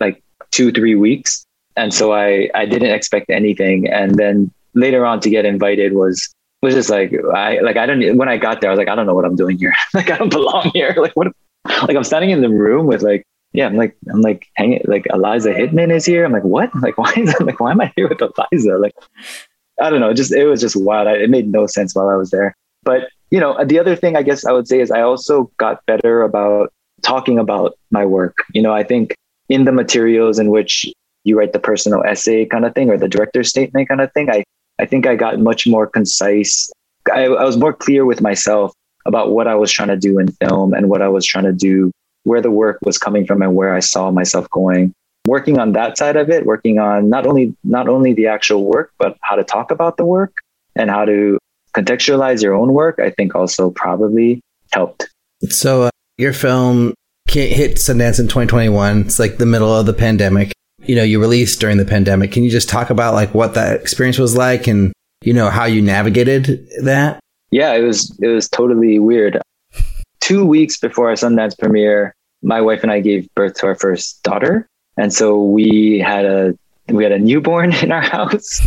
like two, three weeks. And so I, I didn't expect anything. And then later on to get invited was, was just like, I, like, I don't, when I got there, I was like, I don't know what I'm doing here. [LAUGHS] like, I don't belong here. [LAUGHS] Like, what, like I'm standing in the room with like, yeah, I'm like, I'm like hanging, like Eliza Hittman is here. I'm like, what? Like, [LAUGHS] why is that? Like, why am I here with Eliza? Like, I don't know. Just, it was just wild. I, it made no sense while I was there. But, you know, the other thing I guess I would say is I also got better about talking about my work. You know, I think in the materials in which you write the personal essay kind of thing or the director's statement kind of thing, I, I think I got much more concise. I, I was more clear with myself about what I was trying to do in film and what I was trying to do, where the work was coming from and where I saw myself going. Working on that side of it, working on not only not only the actual work, but how to talk about the work and how to contextualize your own work, I think also probably helped. So uh, your film hit Sundance in 2021. It's like the middle of the pandemic. You know, you released during the pandemic. Can you just talk about like what that experience was like and, you know, how you navigated that? Yeah, it was, it was totally weird. Two weeks before our Sundance premiere, my wife and I gave birth to our first daughter. And so we had a, we had a newborn [LAUGHS] in our house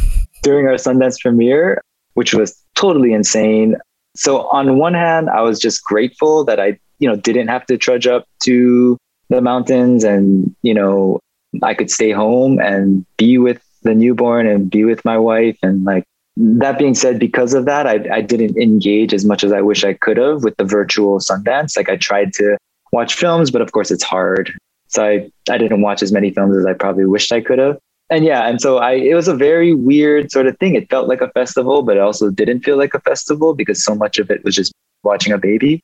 during our Sundance premiere, which was totally insane. So on one hand, I was just grateful that I you know, didn't have to trudge up to the mountains and, you know, I could stay home and be with the newborn and be with my wife. And like, that being said, because of that, I, I didn't engage as much as I wish I could have with the virtual Sundance. Like I tried to watch films, but of course it's hard. So I, I didn't watch as many films as I probably wished I could have. And yeah, and so I it was a very weird sort of thing. It felt like a festival, but it also didn't feel like a festival because so much of it was just watching a baby.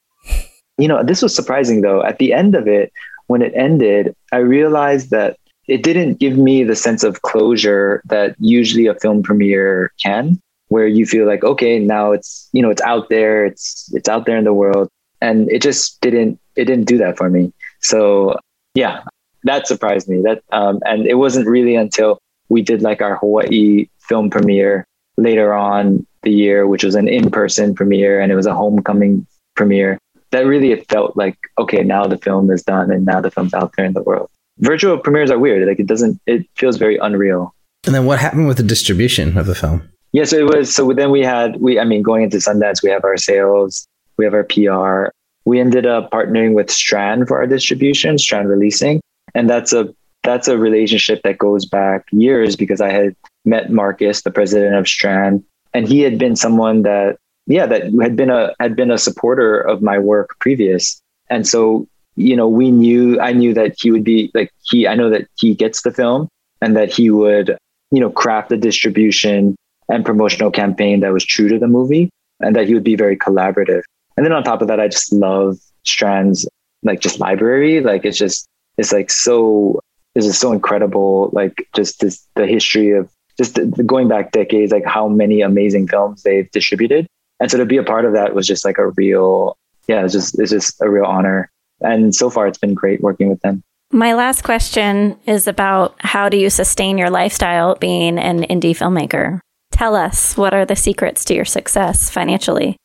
You know, this was surprising though. At the end of it, when it ended, I realized that it didn't give me the sense of closure that usually a film premiere can, where you feel like, okay, now it's, you know, it's out there, it's it's out there in the world. And it just didn't it didn't do that for me. So yeah, that surprised me. That um, and it wasn't really until we did like our Hawaii film premiere later on the year, which was an in-person premiere and it was a homecoming premiere. That really it felt like okay, now the film is done and now the film's out there in the world. Virtual premieres are weird. Like it doesn't. It feels very unreal. And then what happened with the distribution of the film? Yeah, so it was. So then we had we. I mean, going into Sundance, we have our sales, we have our PR. We ended up partnering with Strand for our distribution, Strand Releasing, and that's a that's a relationship that goes back years because I had met Marcus, the president of Strand, and he had been someone that yeah that had been a had been a supporter of my work previous, and so you know we knew I knew that he would be like he I know that he gets the film and that he would you know craft a distribution and promotional campaign that was true to the movie and that he would be very collaborative. And then on top of that, I just love Strand's like just library. Like it's just it's like so this is so incredible like just this the history of just the, the going back decades like how many amazing films they've distributed and so to be a part of that was just like a real yeah it's just it's just a real honor. And so far it's been great working with them. My last question is about how do you sustain your lifestyle being an indie filmmaker? Tell us what are the secrets to your success financially?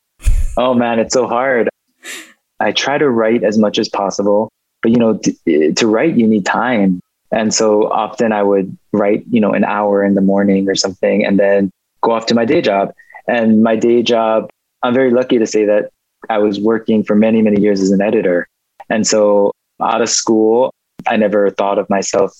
Oh man it's so hard. I try to write as much as possible but you know to, to write you need time. And so often i would write you know an hour in the morning or something and then go off to my day job and my day job i'm very lucky to say that i was working for many many years as an editor. And so out of school i never thought of myself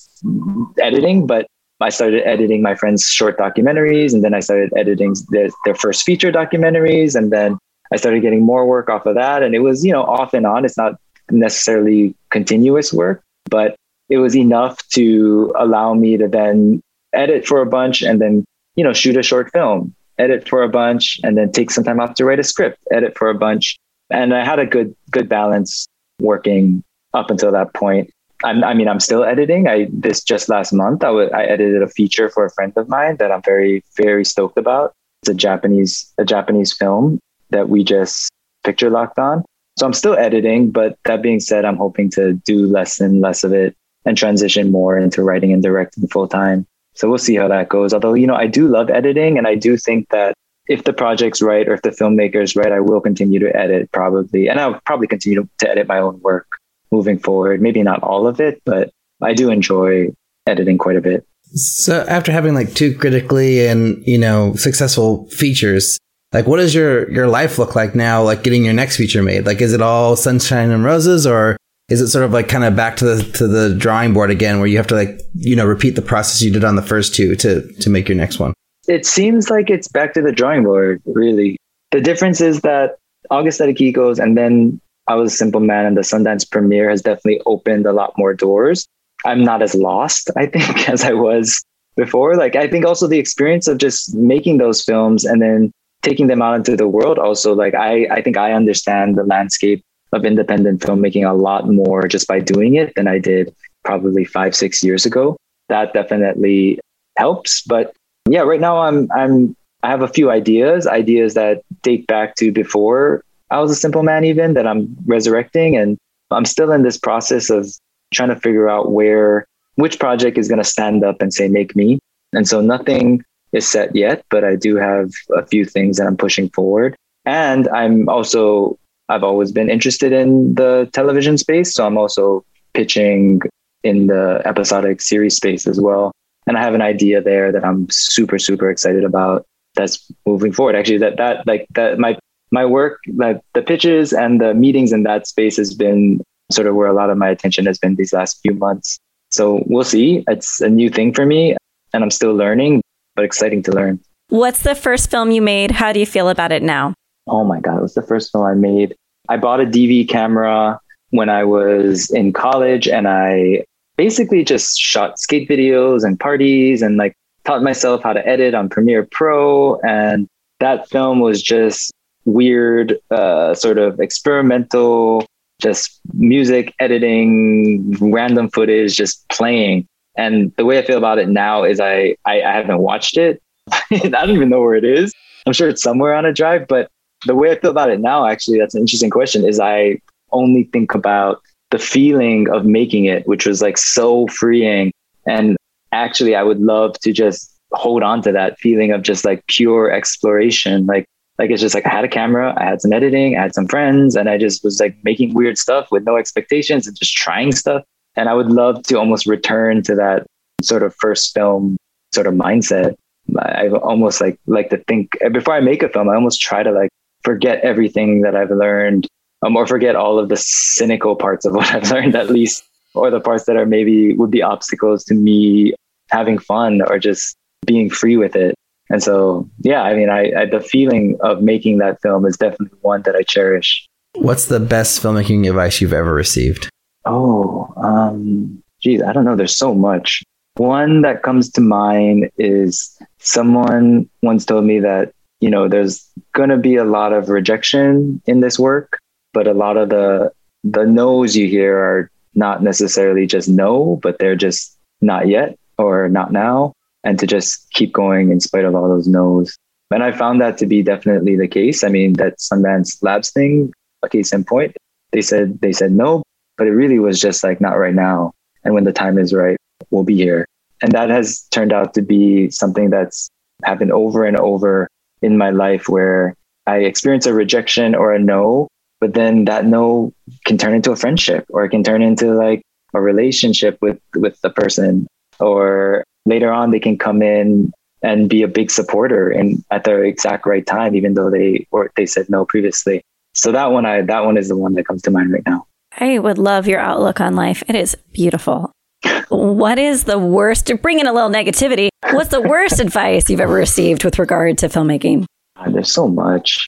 editing but i started editing my friends short documentaries and then i started editing their, their first feature documentaries and then i started getting more work off of that. And it was you know off and on. It's not necessarily continuous work, but it was enough to allow me to then edit for a bunch and then, you know, shoot a short film, edit for a bunch and then take some time off to write a script, edit for a bunch. And I had a good, good balance working up until that point. I'm, i mean, I'm still editing. I this just last month, I, w- I edited a feature for a friend of mine that I'm very, very stoked about. It's a Japanese, a Japanese film that we just picture locked on. So I'm still editing, but that being said, I'm hoping to do less and less of it and transition more into writing and directing full time. So we'll see how that goes. Although, you know, I do love editing and I do think that if the project's right or if the filmmaker's right, I will continue to edit probably. And I'll probably continue to edit my own work moving forward. Maybe not all of it, but I do enjoy editing quite a bit. So after having like two critically and, you know, successful features, like, what does your, your life look like now, like getting your next feature made? Like, is it all sunshine and roses or is it sort of like kind of back to the, to the drawing board again where you have to like, you know, repeat the process you did on the first two to, to make your next one? It seems like it's back to the drawing board, really. The difference is that August at Akiko's and then I was a simple man and the Sundance premiere has definitely opened a lot more doors. I'm not as lost, I think, [LAUGHS] as I was before. Like, I think also the experience of just making those films and then taking them out into the world also like i i think i understand the landscape of independent filmmaking a lot more just by doing it than i did probably five six years ago that definitely helps but yeah right now i'm i'm i have a few ideas ideas that date back to before i was a simple man even that i'm resurrecting and i'm still in this process of trying to figure out where which project is going to stand up and say make me and so nothing is set yet, but I do have a few things that I'm pushing forward. And I'm also, I've always been interested in the television space. So I'm also pitching in the episodic series space as well. And I have an idea there that I'm super, super excited about that's moving forward. Actually, that, that, like, that, my, my work, like the pitches and the meetings in that space has been sort of where a lot of my attention has been these last few months. So we'll see. It's a new thing for me and I'm still learning, but exciting to learn. What's the first film you made? How do you feel about it now? Oh my God, it was the first film I made. I bought a DV camera when I was in college and I basically just shot skate videos and parties and like taught myself how to edit on Premiere Pro. And that film was just weird, uh, sort of experimental, just music editing, random footage, just playing. And the way I feel about it now is I, I, I haven't watched it. [LAUGHS] I don't even know where it is. I'm sure it's somewhere on a drive, but the way I feel about it now, actually, that's an interesting question, is I only think about the feeling of making it, which was like so freeing. And actually, I would love to just hold on to that feeling of just like pure exploration. Like, like it's just like I had a camera, I had some editing, I had some friends, and I just was like making weird stuff with no expectations and just trying stuff. And I would love to almost return to that sort of first film sort of mindset. I almost like like to think before I make a film, I almost try to like forget everything that I've learned um, or forget all of the cynical parts of [LAUGHS] what I've learned at least, or the parts that are maybe would be obstacles to me having fun or just being free with it. And so, yeah, I mean, I, I the feeling of making that film is definitely one that I cherish. What's the best filmmaking advice you've ever received? Oh, um, geez, I don't know. There's so much. One that comes to mind is someone once told me that, you know, there's going to be a lot of rejection in this work, but a lot of the the no's you hear are not necessarily just no, but they're just not yet or not now, and to just keep going in spite of all those no's. And I found that to be definitely the case. I mean, that Sundance Labs thing, a case in point, they said they said no, but it really was just like not right now. And when the time is right, we'll be here. And that has turned out to be something that's happened over and over in my life where I experience a rejection or a no, but then that no can turn into a friendship or it can turn into like a relationship with with the person. Or later on they can come in and be a big supporter and at the exact right time even though they or they said no previously. So that one i that one is the one that comes to mind right now. I would love your outlook on life. It is beautiful. What is the worst to bring in a little negativity what's the worst advice you've ever received with regard to filmmaking God, there's so much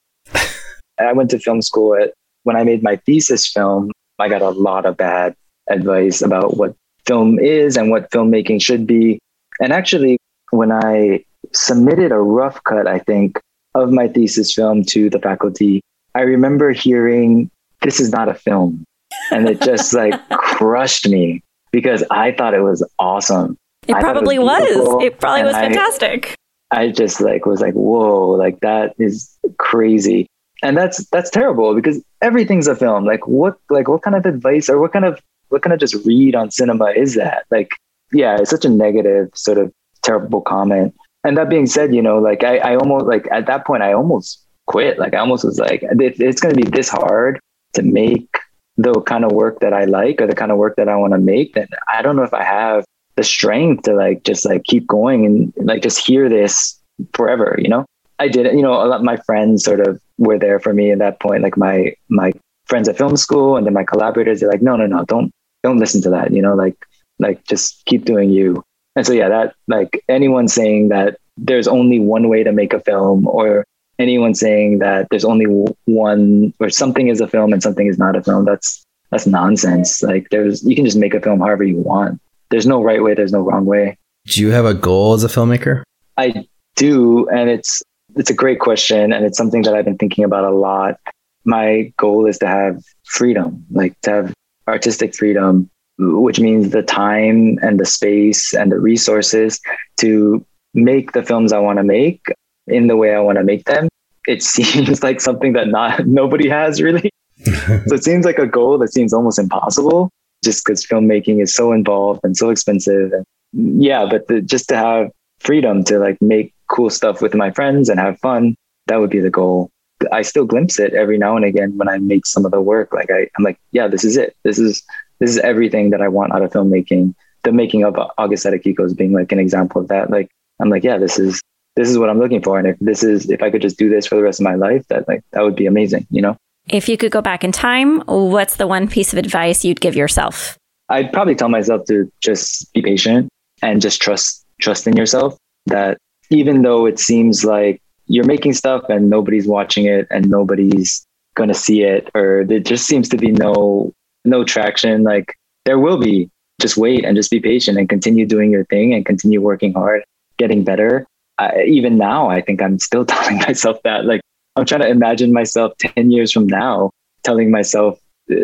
i went to film school at when I made my thesis film, I got a lot of bad advice about what film is and what filmmaking should be. And actually, when I submitted a rough cut, I think, of my thesis film to the faculty, I remember hearing, this is not a film. And it just like [LAUGHS] crushed me because I thought it was awesome. It probably it was, was. It probably was fantastic. I, I just like was like, whoa, like that is crazy. And that's that's terrible because everything's a film. Like what like what kind of advice or what kind of what kind of just read on cinema is that? Like yeah it's such a negative sort of terrible comment. And that being said you know like i, I almost like at that point i almost quit. Like i almost was like if it's going to be this hard to make the kind of work that i like or the kind of work that i want to make. Then i don't know if i have the strength to like just like keep going and like just hear this forever you know I did it. You know, a lot of my friends sort of were there for me at that point. Like my my friends at film school, and then my collaborators. They're like, no, no, no, don't don't listen to that. You know, like like just keep doing you. And so yeah, that like anyone saying that there's only one way to make a film, or anyone saying that there's only one or something is a film and something is not a film. That's that's nonsense. Like there's you can just make a film however you want. There's no right way. There's no wrong way. Do you have a goal as a filmmaker? I do, and it's it's a great question, and it's something that I've been thinking about a lot. My goal is to have freedom, like to have artistic freedom, which means the time and the space and the resources to make the films I want to make in the way I want to make them. It [LAUGHS] seems like something that not nobody has really. [LAUGHS] so it seems like a goal that seems almost impossible just because filmmaking is so involved and so expensive and yeah but the, just to have freedom to like make cool stuff with my friends and have fun, that would be the goal. I still glimpse it every now and again when I make some of the work. Like I, I'm like, yeah, this is it. This is this is everything that I want out of filmmaking. The making of August at Akiko's being like an example of that. Like I'm like, yeah, this is this is what I'm looking for. And if this is if I could just do this for the rest of my life, that like that would be amazing, you know? If you could go back in time, what's the one piece of advice you'd give yourself? I'd probably tell myself to just be patient and just trust trust in yourself that even though it seems like you're making stuff and nobody's watching it and nobody's going to see it, or there just seems to be no no traction, like there will be. Just wait and just be patient and continue doing your thing and continue working hard, getting better. I, even now, I think I'm still [LAUGHS] telling myself that. Like, I'm trying to imagine myself 10 years from now telling myself, uh,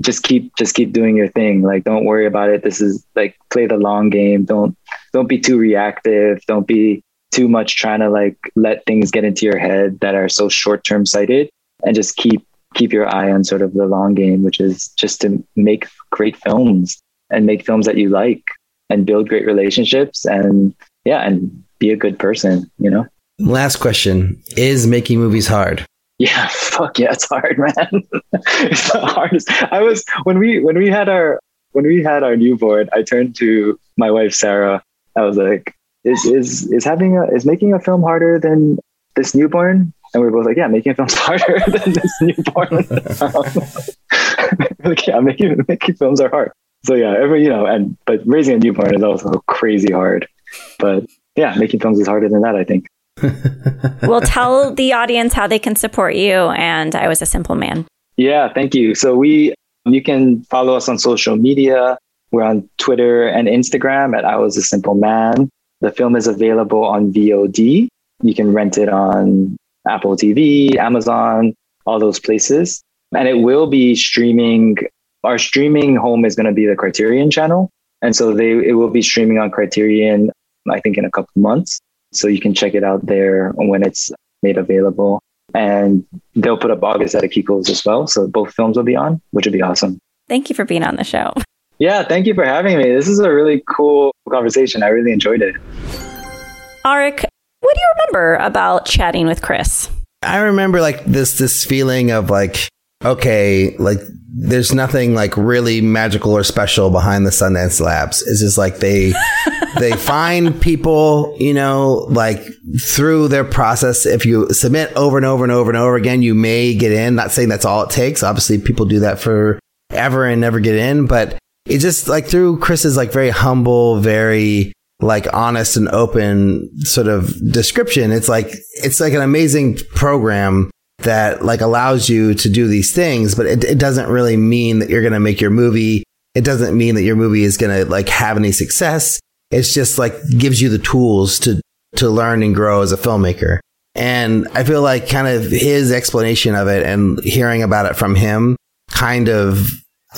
just keep just keep doing your thing. Like don't worry about it. This is like play the long game. Don't don't be too reactive. Don't be too much trying to like let things get into your head that are so short term sighted and just keep keep your eye on sort of the long game which is just to make great films and make films that you like and build great relationships and yeah and be a good person you know last question is making movies hard yeah [LAUGHS] fuck yeah it's hard man [LAUGHS] it's the hardest i was when we when we had our when we had our newborn i turned to my wife sarah i was like is is is having a is making a film harder than this newborn? And we are both like, yeah, making a films [LAUGHS] harder than this newborn. like, yeah, making making films are hard. So yeah, every you know, and but raising a newborn is also crazy hard. But yeah, making films is harder than that, I think. Well, tell the audience how they can support you. And I was a simple man. Yeah, thank you. So we you can follow us on social media. We're on Twitter and Instagram at I was a simple man. The film is available on VOD. You can rent it on Apple TV, Amazon, all those places. And it will be streaming. Our streaming home is going to be the Criterion channel. And so they it will be streaming on Criterion, I think, in a couple months. So you can check it out there when it's made available. And they'll put up August at Akiko's as well. So both films will be on, which would be awesome. Thank you for being on the show. Yeah, thank you for having me. This is a really cool conversation. I really enjoyed it. Alrik, what do you remember about chatting with Chris? I remember like this this feeling of like okay, like there's nothing like really magical or special behind the Sundance Labs. It's just like they [LAUGHS] they find people, you know, like through their process. If you submit over and over and over and over again, you may get in. Not saying that's all it takes. Obviously, people do that for ever and never get in, but it just like through Chris's like very humble, very like honest and open sort of description. It's like, it's like an amazing program that like allows you to do these things, but it, it doesn't really mean that you're going to make your movie. It doesn't mean that your movie is going to like have any success. It's just like gives you the tools to, to learn and grow as a filmmaker. And I feel like kind of his explanation of it and hearing about it from him kind of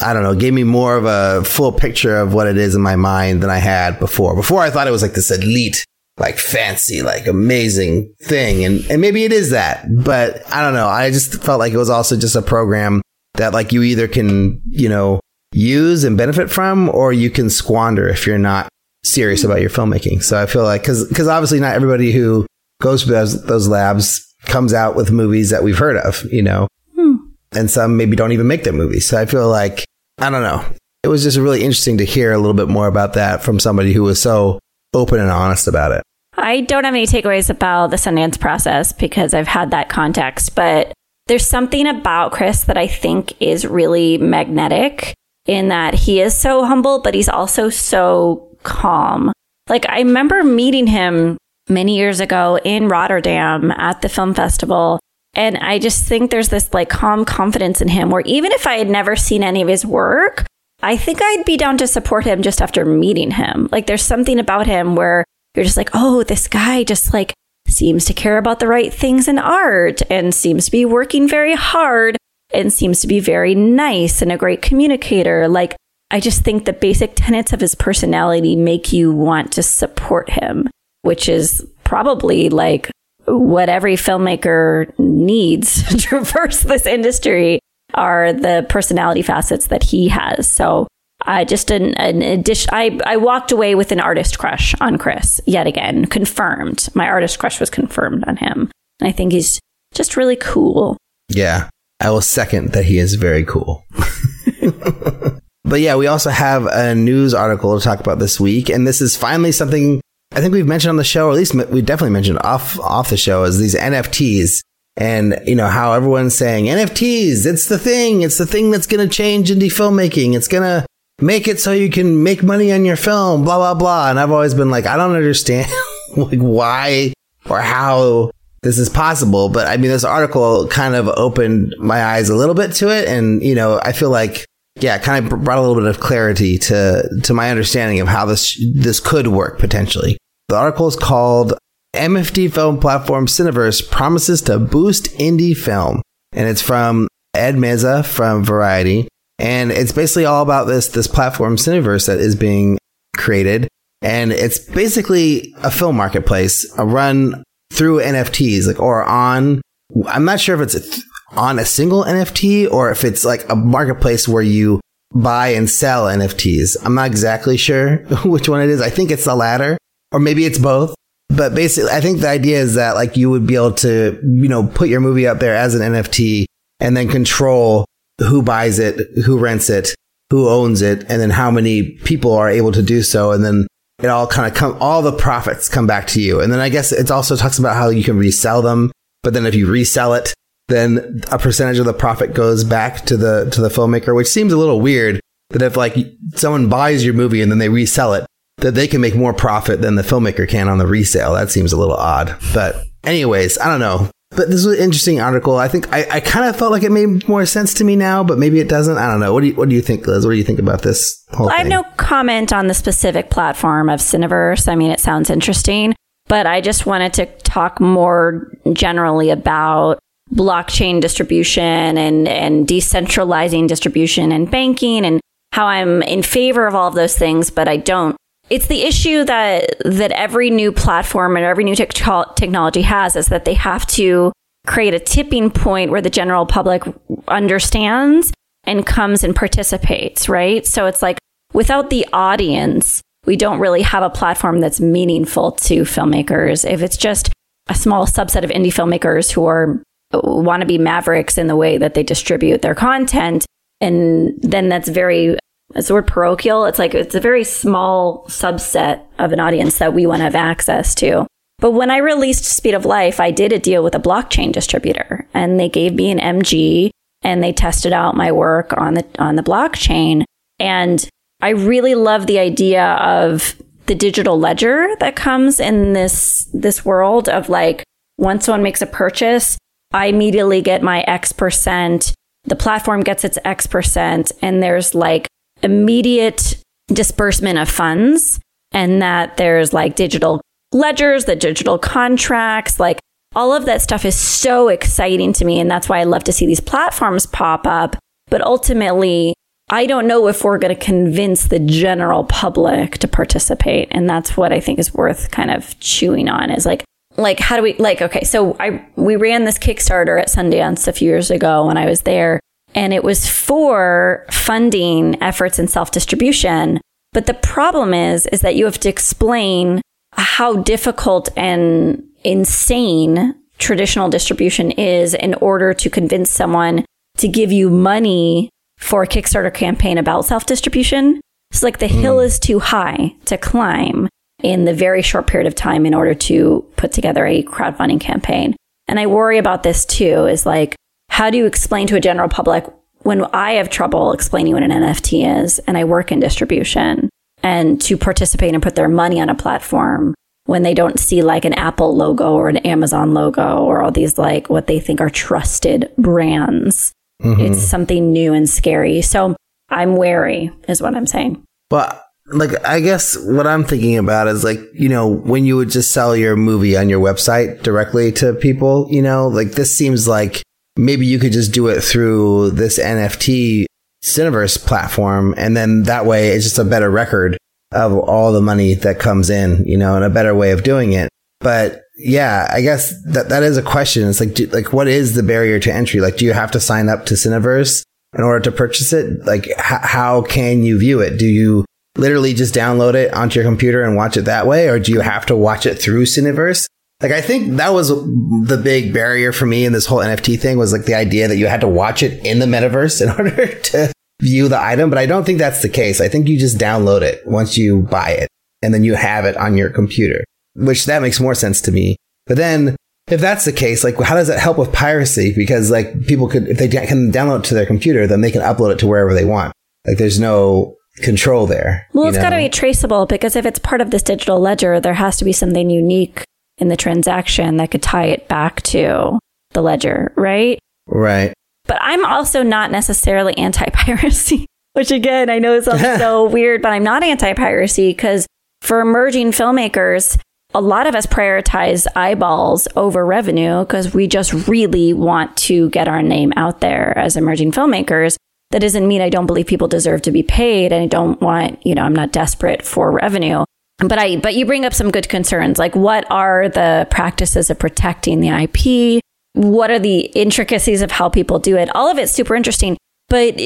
I don't know, gave me more of a full picture of what it is in my mind than I had before. Before I thought it was like this elite, like fancy, like amazing thing. And, and maybe it is that, but I don't know. I just felt like it was also just a program that like you either can, you know, use and benefit from, or you can squander if you're not serious about your filmmaking. So I feel like, cause, cause obviously not everybody who goes to those, those labs comes out with movies that we've heard of, you know? Hmm. and some maybe don't even make their movies. So I feel like, I don't know. It was just really interesting to hear a little bit more about that from somebody who was so open and honest about it. I don't have any takeaways about the Sundance process because I've had that context, but there's something about Chris that I think is really magnetic in that he is so humble, but he's also so calm. Like I remember meeting him many years ago in Rotterdam at the film festival and I just think there's this like calm confidence in him where even if I had never seen any of his work, I think I'd be down to support him just after meeting him. Like there's something about him where you're just like, oh, this guy just like seems to care about the right things in art and seems to be working very hard and seems to be very nice and a great communicator. Like, I just think the basic tenets of his personality make you want to support him, which is probably like what every filmmaker needs [LAUGHS] to traverse this industry are the personality facets that he has. So I just an, an addition. I I walked away with an artist crush on Chris yet again, confirmed. My artist crush was confirmed on him, and I think he's just really cool. Yeah, I will second that he is very cool. [LAUGHS] but yeah, we also have a news article to talk about this week, and this is finally something I think we've mentioned on the show, or at least we definitely mentioned off off the show, is these NFTs and you know how everyone's saying NFTs, it's the thing, it's the thing that's going to change indie filmmaking. It's going to make it so you can make money on your film, blah blah blah. And I've always been like, I don't understand [LAUGHS] like why or how this is possible. But I mean, this article kind of opened my eyes a little bit to it, and you know, I feel like yeah, kind of brought a little bit of clarity to to my understanding of how this this could work potentially. The article is called NFT Film Platform Cineverse promises to boost indie film, and it's from Ed Meza from Variety, and it's basically all about this this platform Cineverse that is being created, and it's basically a film marketplace, a run through NFTs, like or on. I'm not sure if it's on a single NFT or if it's like a marketplace where you buy and sell NFTs. I'm not exactly sure [LAUGHS] which one it is. I think it's the latter, or maybe it's both. But basically, I think the idea is that like you would be able to, you know, put your movie up there as an NFT and then control who buys it, who rents it, who owns it, and then how many people are able to do so. And then it all kind of come, all the profits come back to you. And then I guess it also talks about how you can resell them. But then if you resell it, then a percentage of the profit goes back to the, to the filmmaker, which seems a little weird that if like someone buys your movie and then they resell it, that they can make more profit than the filmmaker can on the resale. That seems a little odd. But anyways, I don't know. But this was an interesting article. I think I, I kind of felt like it made more sense to me now, but maybe it doesn't. I don't know. What do you What do you think, Liz? What do you think about this whole I have thing? no comment on the specific platform of Cineverse. I mean, it sounds interesting, but I just wanted to talk more generally about blockchain distribution and, and decentralizing distribution and banking and how I'm in favor of all of those things, but I don't. It's the issue that that every new platform and every new tech- technology has is that they have to create a tipping point where the general public understands and comes and participates, right? So it's like without the audience, we don't really have a platform that's meaningful to filmmakers. If it's just a small subset of indie filmmakers who are want to be mavericks in the way that they distribute their content, and then that's very it's the word parochial. It's like it's a very small subset of an audience that we want to have access to. But when I released Speed of Life, I did a deal with a blockchain distributor and they gave me an MG and they tested out my work on the on the blockchain. And I really love the idea of the digital ledger that comes in this this world of like once someone makes a purchase, I immediately get my X percent, the platform gets its X percent, and there's like immediate disbursement of funds and that there's like digital ledgers, the digital contracts, like all of that stuff is so exciting to me. And that's why I love to see these platforms pop up. But ultimately, I don't know if we're going to convince the general public to participate. And that's what I think is worth kind of chewing on is like, like, how do we, like, okay, so I, we ran this Kickstarter at Sundance a few years ago when I was there and it was for funding efforts in self-distribution. But the problem is, is that you have to explain how difficult and insane traditional distribution is in order to convince someone to give you money for a Kickstarter campaign about self-distribution. It's like the mm. hill is too high to climb in the very short period of time in order to put together a crowdfunding campaign. And I worry about this too, is like, how do you explain to a general public when I have trouble explaining what an NFT is and I work in distribution and to participate and put their money on a platform when they don't see like an Apple logo or an Amazon logo or all these like what they think are trusted brands. Mm-hmm. It's something new and scary. So I'm wary is what I'm saying. But like I guess what I'm thinking about is like, you know, when you would just sell your movie on your website directly to people, you know, like this seems like maybe you could just do it through this NFT Cineverse platform. And then that way it's just a better record of all the money that comes in, you know, and a better way of doing it. But yeah, I guess that that is a question. It's like, do, like, what is the barrier to entry? Like, do you have to sign up to Cineverse in order to purchase it? Like, h- how can you view it? Do you literally just download it onto your computer and watch it that way? Or do you have to watch it through Cineverse? Like, I think that was the big barrier for me in this whole NFT thing was like the idea that you had to watch it in the metaverse [LAUGHS] in order to view the item. But I don't think that's the case. I think you just download it once you buy it and then you have it on your computer, which that makes more sense to me. But then if that's the case, like, how does that help with piracy? Because like people could, if they can download it to their computer, then they can upload it to wherever they want. Like there's no control there. Well, it's got to be traceable because if it's part of this digital ledger, there has to be something unique in the transaction that could tie it back to the ledger, right? Right. But I'm also not necessarily [LAUGHS] anti piracy. which again, I know it sounds [LAUGHS] so weird, but I'm not anti piracy because for emerging filmmakers, a lot of us prioritize eyeballs over revenue because we just really want to get our name out there as emerging filmmakers. That doesn't mean I don't believe people deserve to be paid and I don't want, you know, I'm not desperate for revenue. But I but you bring up some good concerns like what are the practices of protecting the IP? What are the intricacies of how people do it? All of it's super interesting, but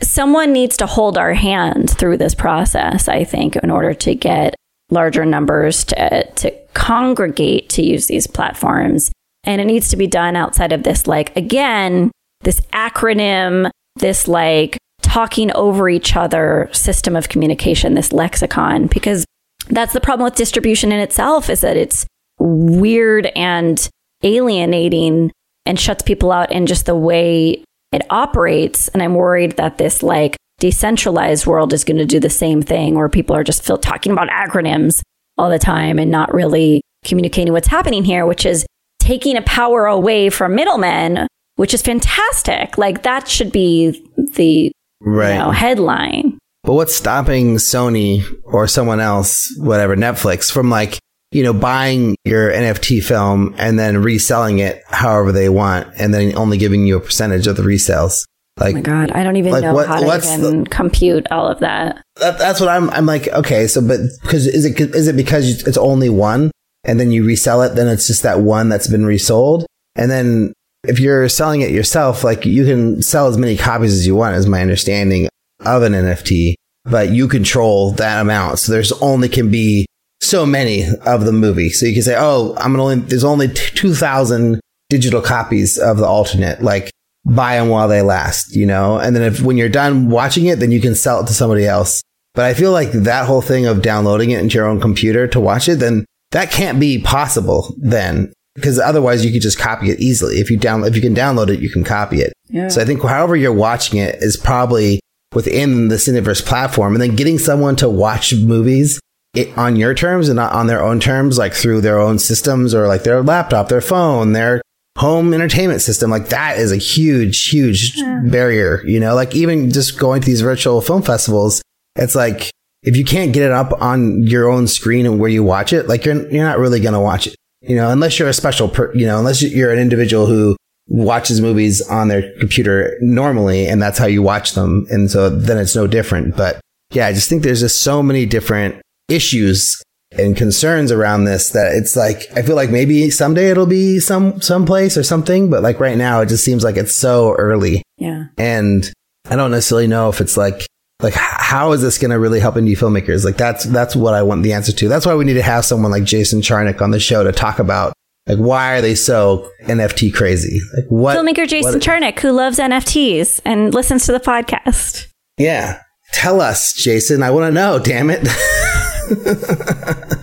someone needs to hold our hand through this process, I think, in order to get larger numbers to, to congregate to use these platforms. And it needs to be done outside of this, like, again, this acronym, this like talking over each other system of communication, this lexicon, because that's the problem with distribution in itself is that it's weird and alienating and shuts people out in just the way it operates. And I'm worried that this like decentralized world is going to do the same thing where people are just talking about acronyms all the time and not really communicating what's happening here, which is taking a power away from middlemen, which is fantastic. Like that should be the right. you know, headline. But what's stopping Sony or someone else, whatever, Netflix, from like, you know, buying your NFT film and then reselling it however they want and then only giving you a percentage of the resales? Like, oh my god, I don't even like know what, how to even the, compute all of that. that. That's what I'm. I'm like, okay, so but because is it is it because it's only one and then you resell it, then it's just that one that's been resold, and then if you're selling it yourself, like you can sell as many copies as you want, is my understanding of an NFT, but you control that amount. So there's only can be so many of the movie. So you can say, oh, I'm gonna only there's only two thousand digital copies of the alternate. Like buy them while they last, you know? And then if when you're done watching it, then you can sell it to somebody else. But I feel like that whole thing of downloading it into your own computer to watch it, then that can't be possible then. Because otherwise you could just copy it easily. If you download, if you can download it, you can copy it. Yeah. So I think however you're watching it is probably within the Cineverse platform. And then getting someone to watch movies it, on your terms and not on their own terms, like through their own systems or like their laptop, their phone, their home entertainment system like that is a huge huge yeah. barrier you know like even just going to these virtual film festivals it's like if you can't get it up on your own screen and where you watch it like you're you're not really going to watch it you know unless you're a special per, you know unless you're an individual who watches movies on their computer normally and that's how you watch them and so then it's no different but yeah i just think there's just so many different issues and concerns around this that it's like I feel like maybe someday it'll be some someplace or something, but like right now it just seems like it's so early. Yeah. And I don't necessarily know if it's like like how is this going to really help indie filmmakers? Like that's that's what I want the answer to. That's why we need to have someone like Jason Charnick on the show to talk about like why are they so NFT crazy? Like what filmmaker Jason what, Charnick who loves NFTs and listens to the podcast. Yeah. Tell us, Jason. I want to know, damn it.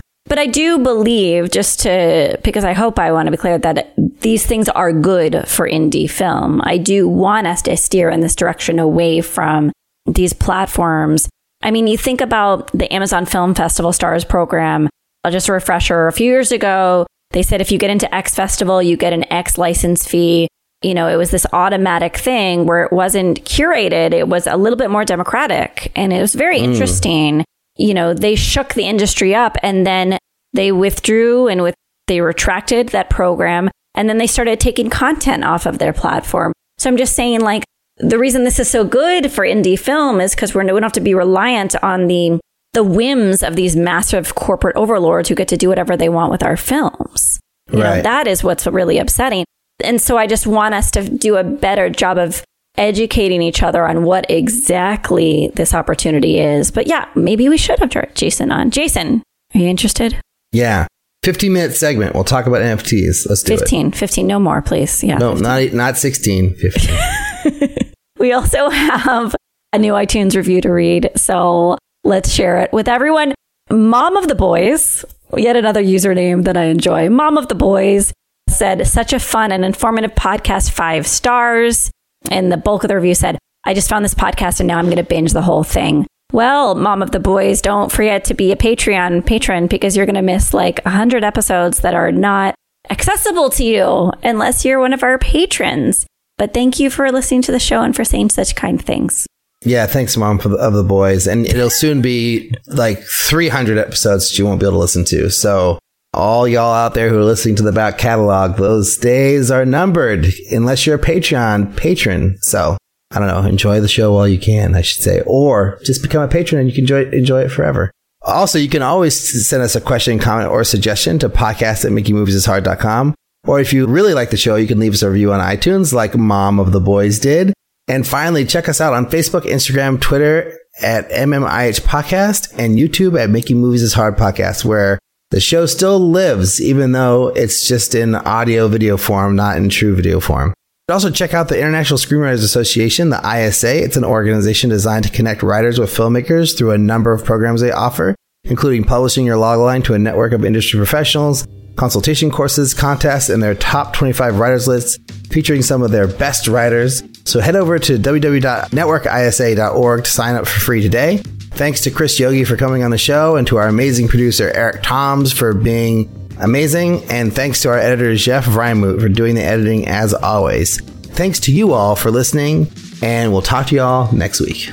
[LAUGHS] But I do believe, just to, because I hope I want to be clear that these things are good for indie film. I do want us to steer in this direction away from these platforms. I mean, you think about the Amazon Film Festival Stars program. I'll just a refresher. A few years ago, they said if you get into X Festival, you get an X license fee. You know, it was this automatic thing where it wasn't curated. It was a little bit more democratic. And it was very mm. interesting you know, they shook the industry up and then they withdrew and with they retracted that program and then they started taking content off of their platform. So I'm just saying like the reason this is so good for indie film is because we don't have to be reliant on the the whims of these massive corporate overlords who get to do whatever they want with our films. You right. know, that is what's really upsetting. And so I just want us to do a better job of educating each other on what exactly this opportunity is. But yeah, maybe we should have Jason on. Jason, are you interested? Yeah. 15 minute segment. We'll talk about NFTs. Let's do 15, it. 15, no more, please. Yeah. No, 15. not not 16, 15. [LAUGHS] we also have a new iTunes review to read, so let's share it with everyone. Mom of the Boys, yet another username that I enjoy. Mom of the Boys said, such a fun and informative podcast, five stars. And the bulk of the review said, I just found this podcast and now I'm going to binge the whole thing. Well, mom of the boys, don't forget to be a Patreon patron because you're going to miss like 100 episodes that are not accessible to you unless you're one of our patrons. But thank you for listening to the show and for saying such kind things. Yeah, thanks, Mom, for the, of the boys. And it'll soon be like 300 episodes that you won't be able to listen to. So, all y'all out there who are listening to the back catalog, those days are numbered unless you're a Patreon patron. So, I don't know, enjoy the show while you can, I should say, or just become a patron and you can enjoy, enjoy it forever. Also, you can always send us a question, comment, or suggestion to podcast at makingmoviesishard.com. Or if you really like the show, you can leave us a review on iTunes like Mom of the Boys did. And finally, check us out on Facebook, Instagram, Twitter at MMIH Podcast and YouTube at Making Movies is Hard Podcast, where the show still lives, even though it's just in audio video form, not in true video form. Also, check out the International Screenwriters Association, the ISA. It's an organization designed to connect writers with filmmakers through a number of programs they offer, including publishing your logline to a network of industry professionals, consultation courses, contests, and their top 25 writers lists featuring some of their best writers. So head over to www.networkisa.org to sign up for free today. Thanks to Chris Yogi for coming on the show and to our amazing producer Eric Toms for being amazing. And thanks to our editor Jeff Reimuth for doing the editing as always. Thanks to you all for listening, and we'll talk to you all next week.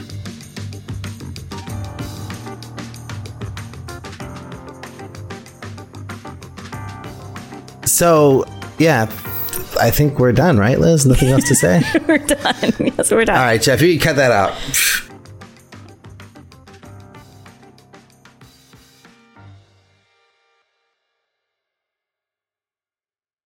So, yeah, I think we're done, right, Liz? Nothing else to say? [LAUGHS] we're done. Yes, we're done. All right, Jeff, you cut that out.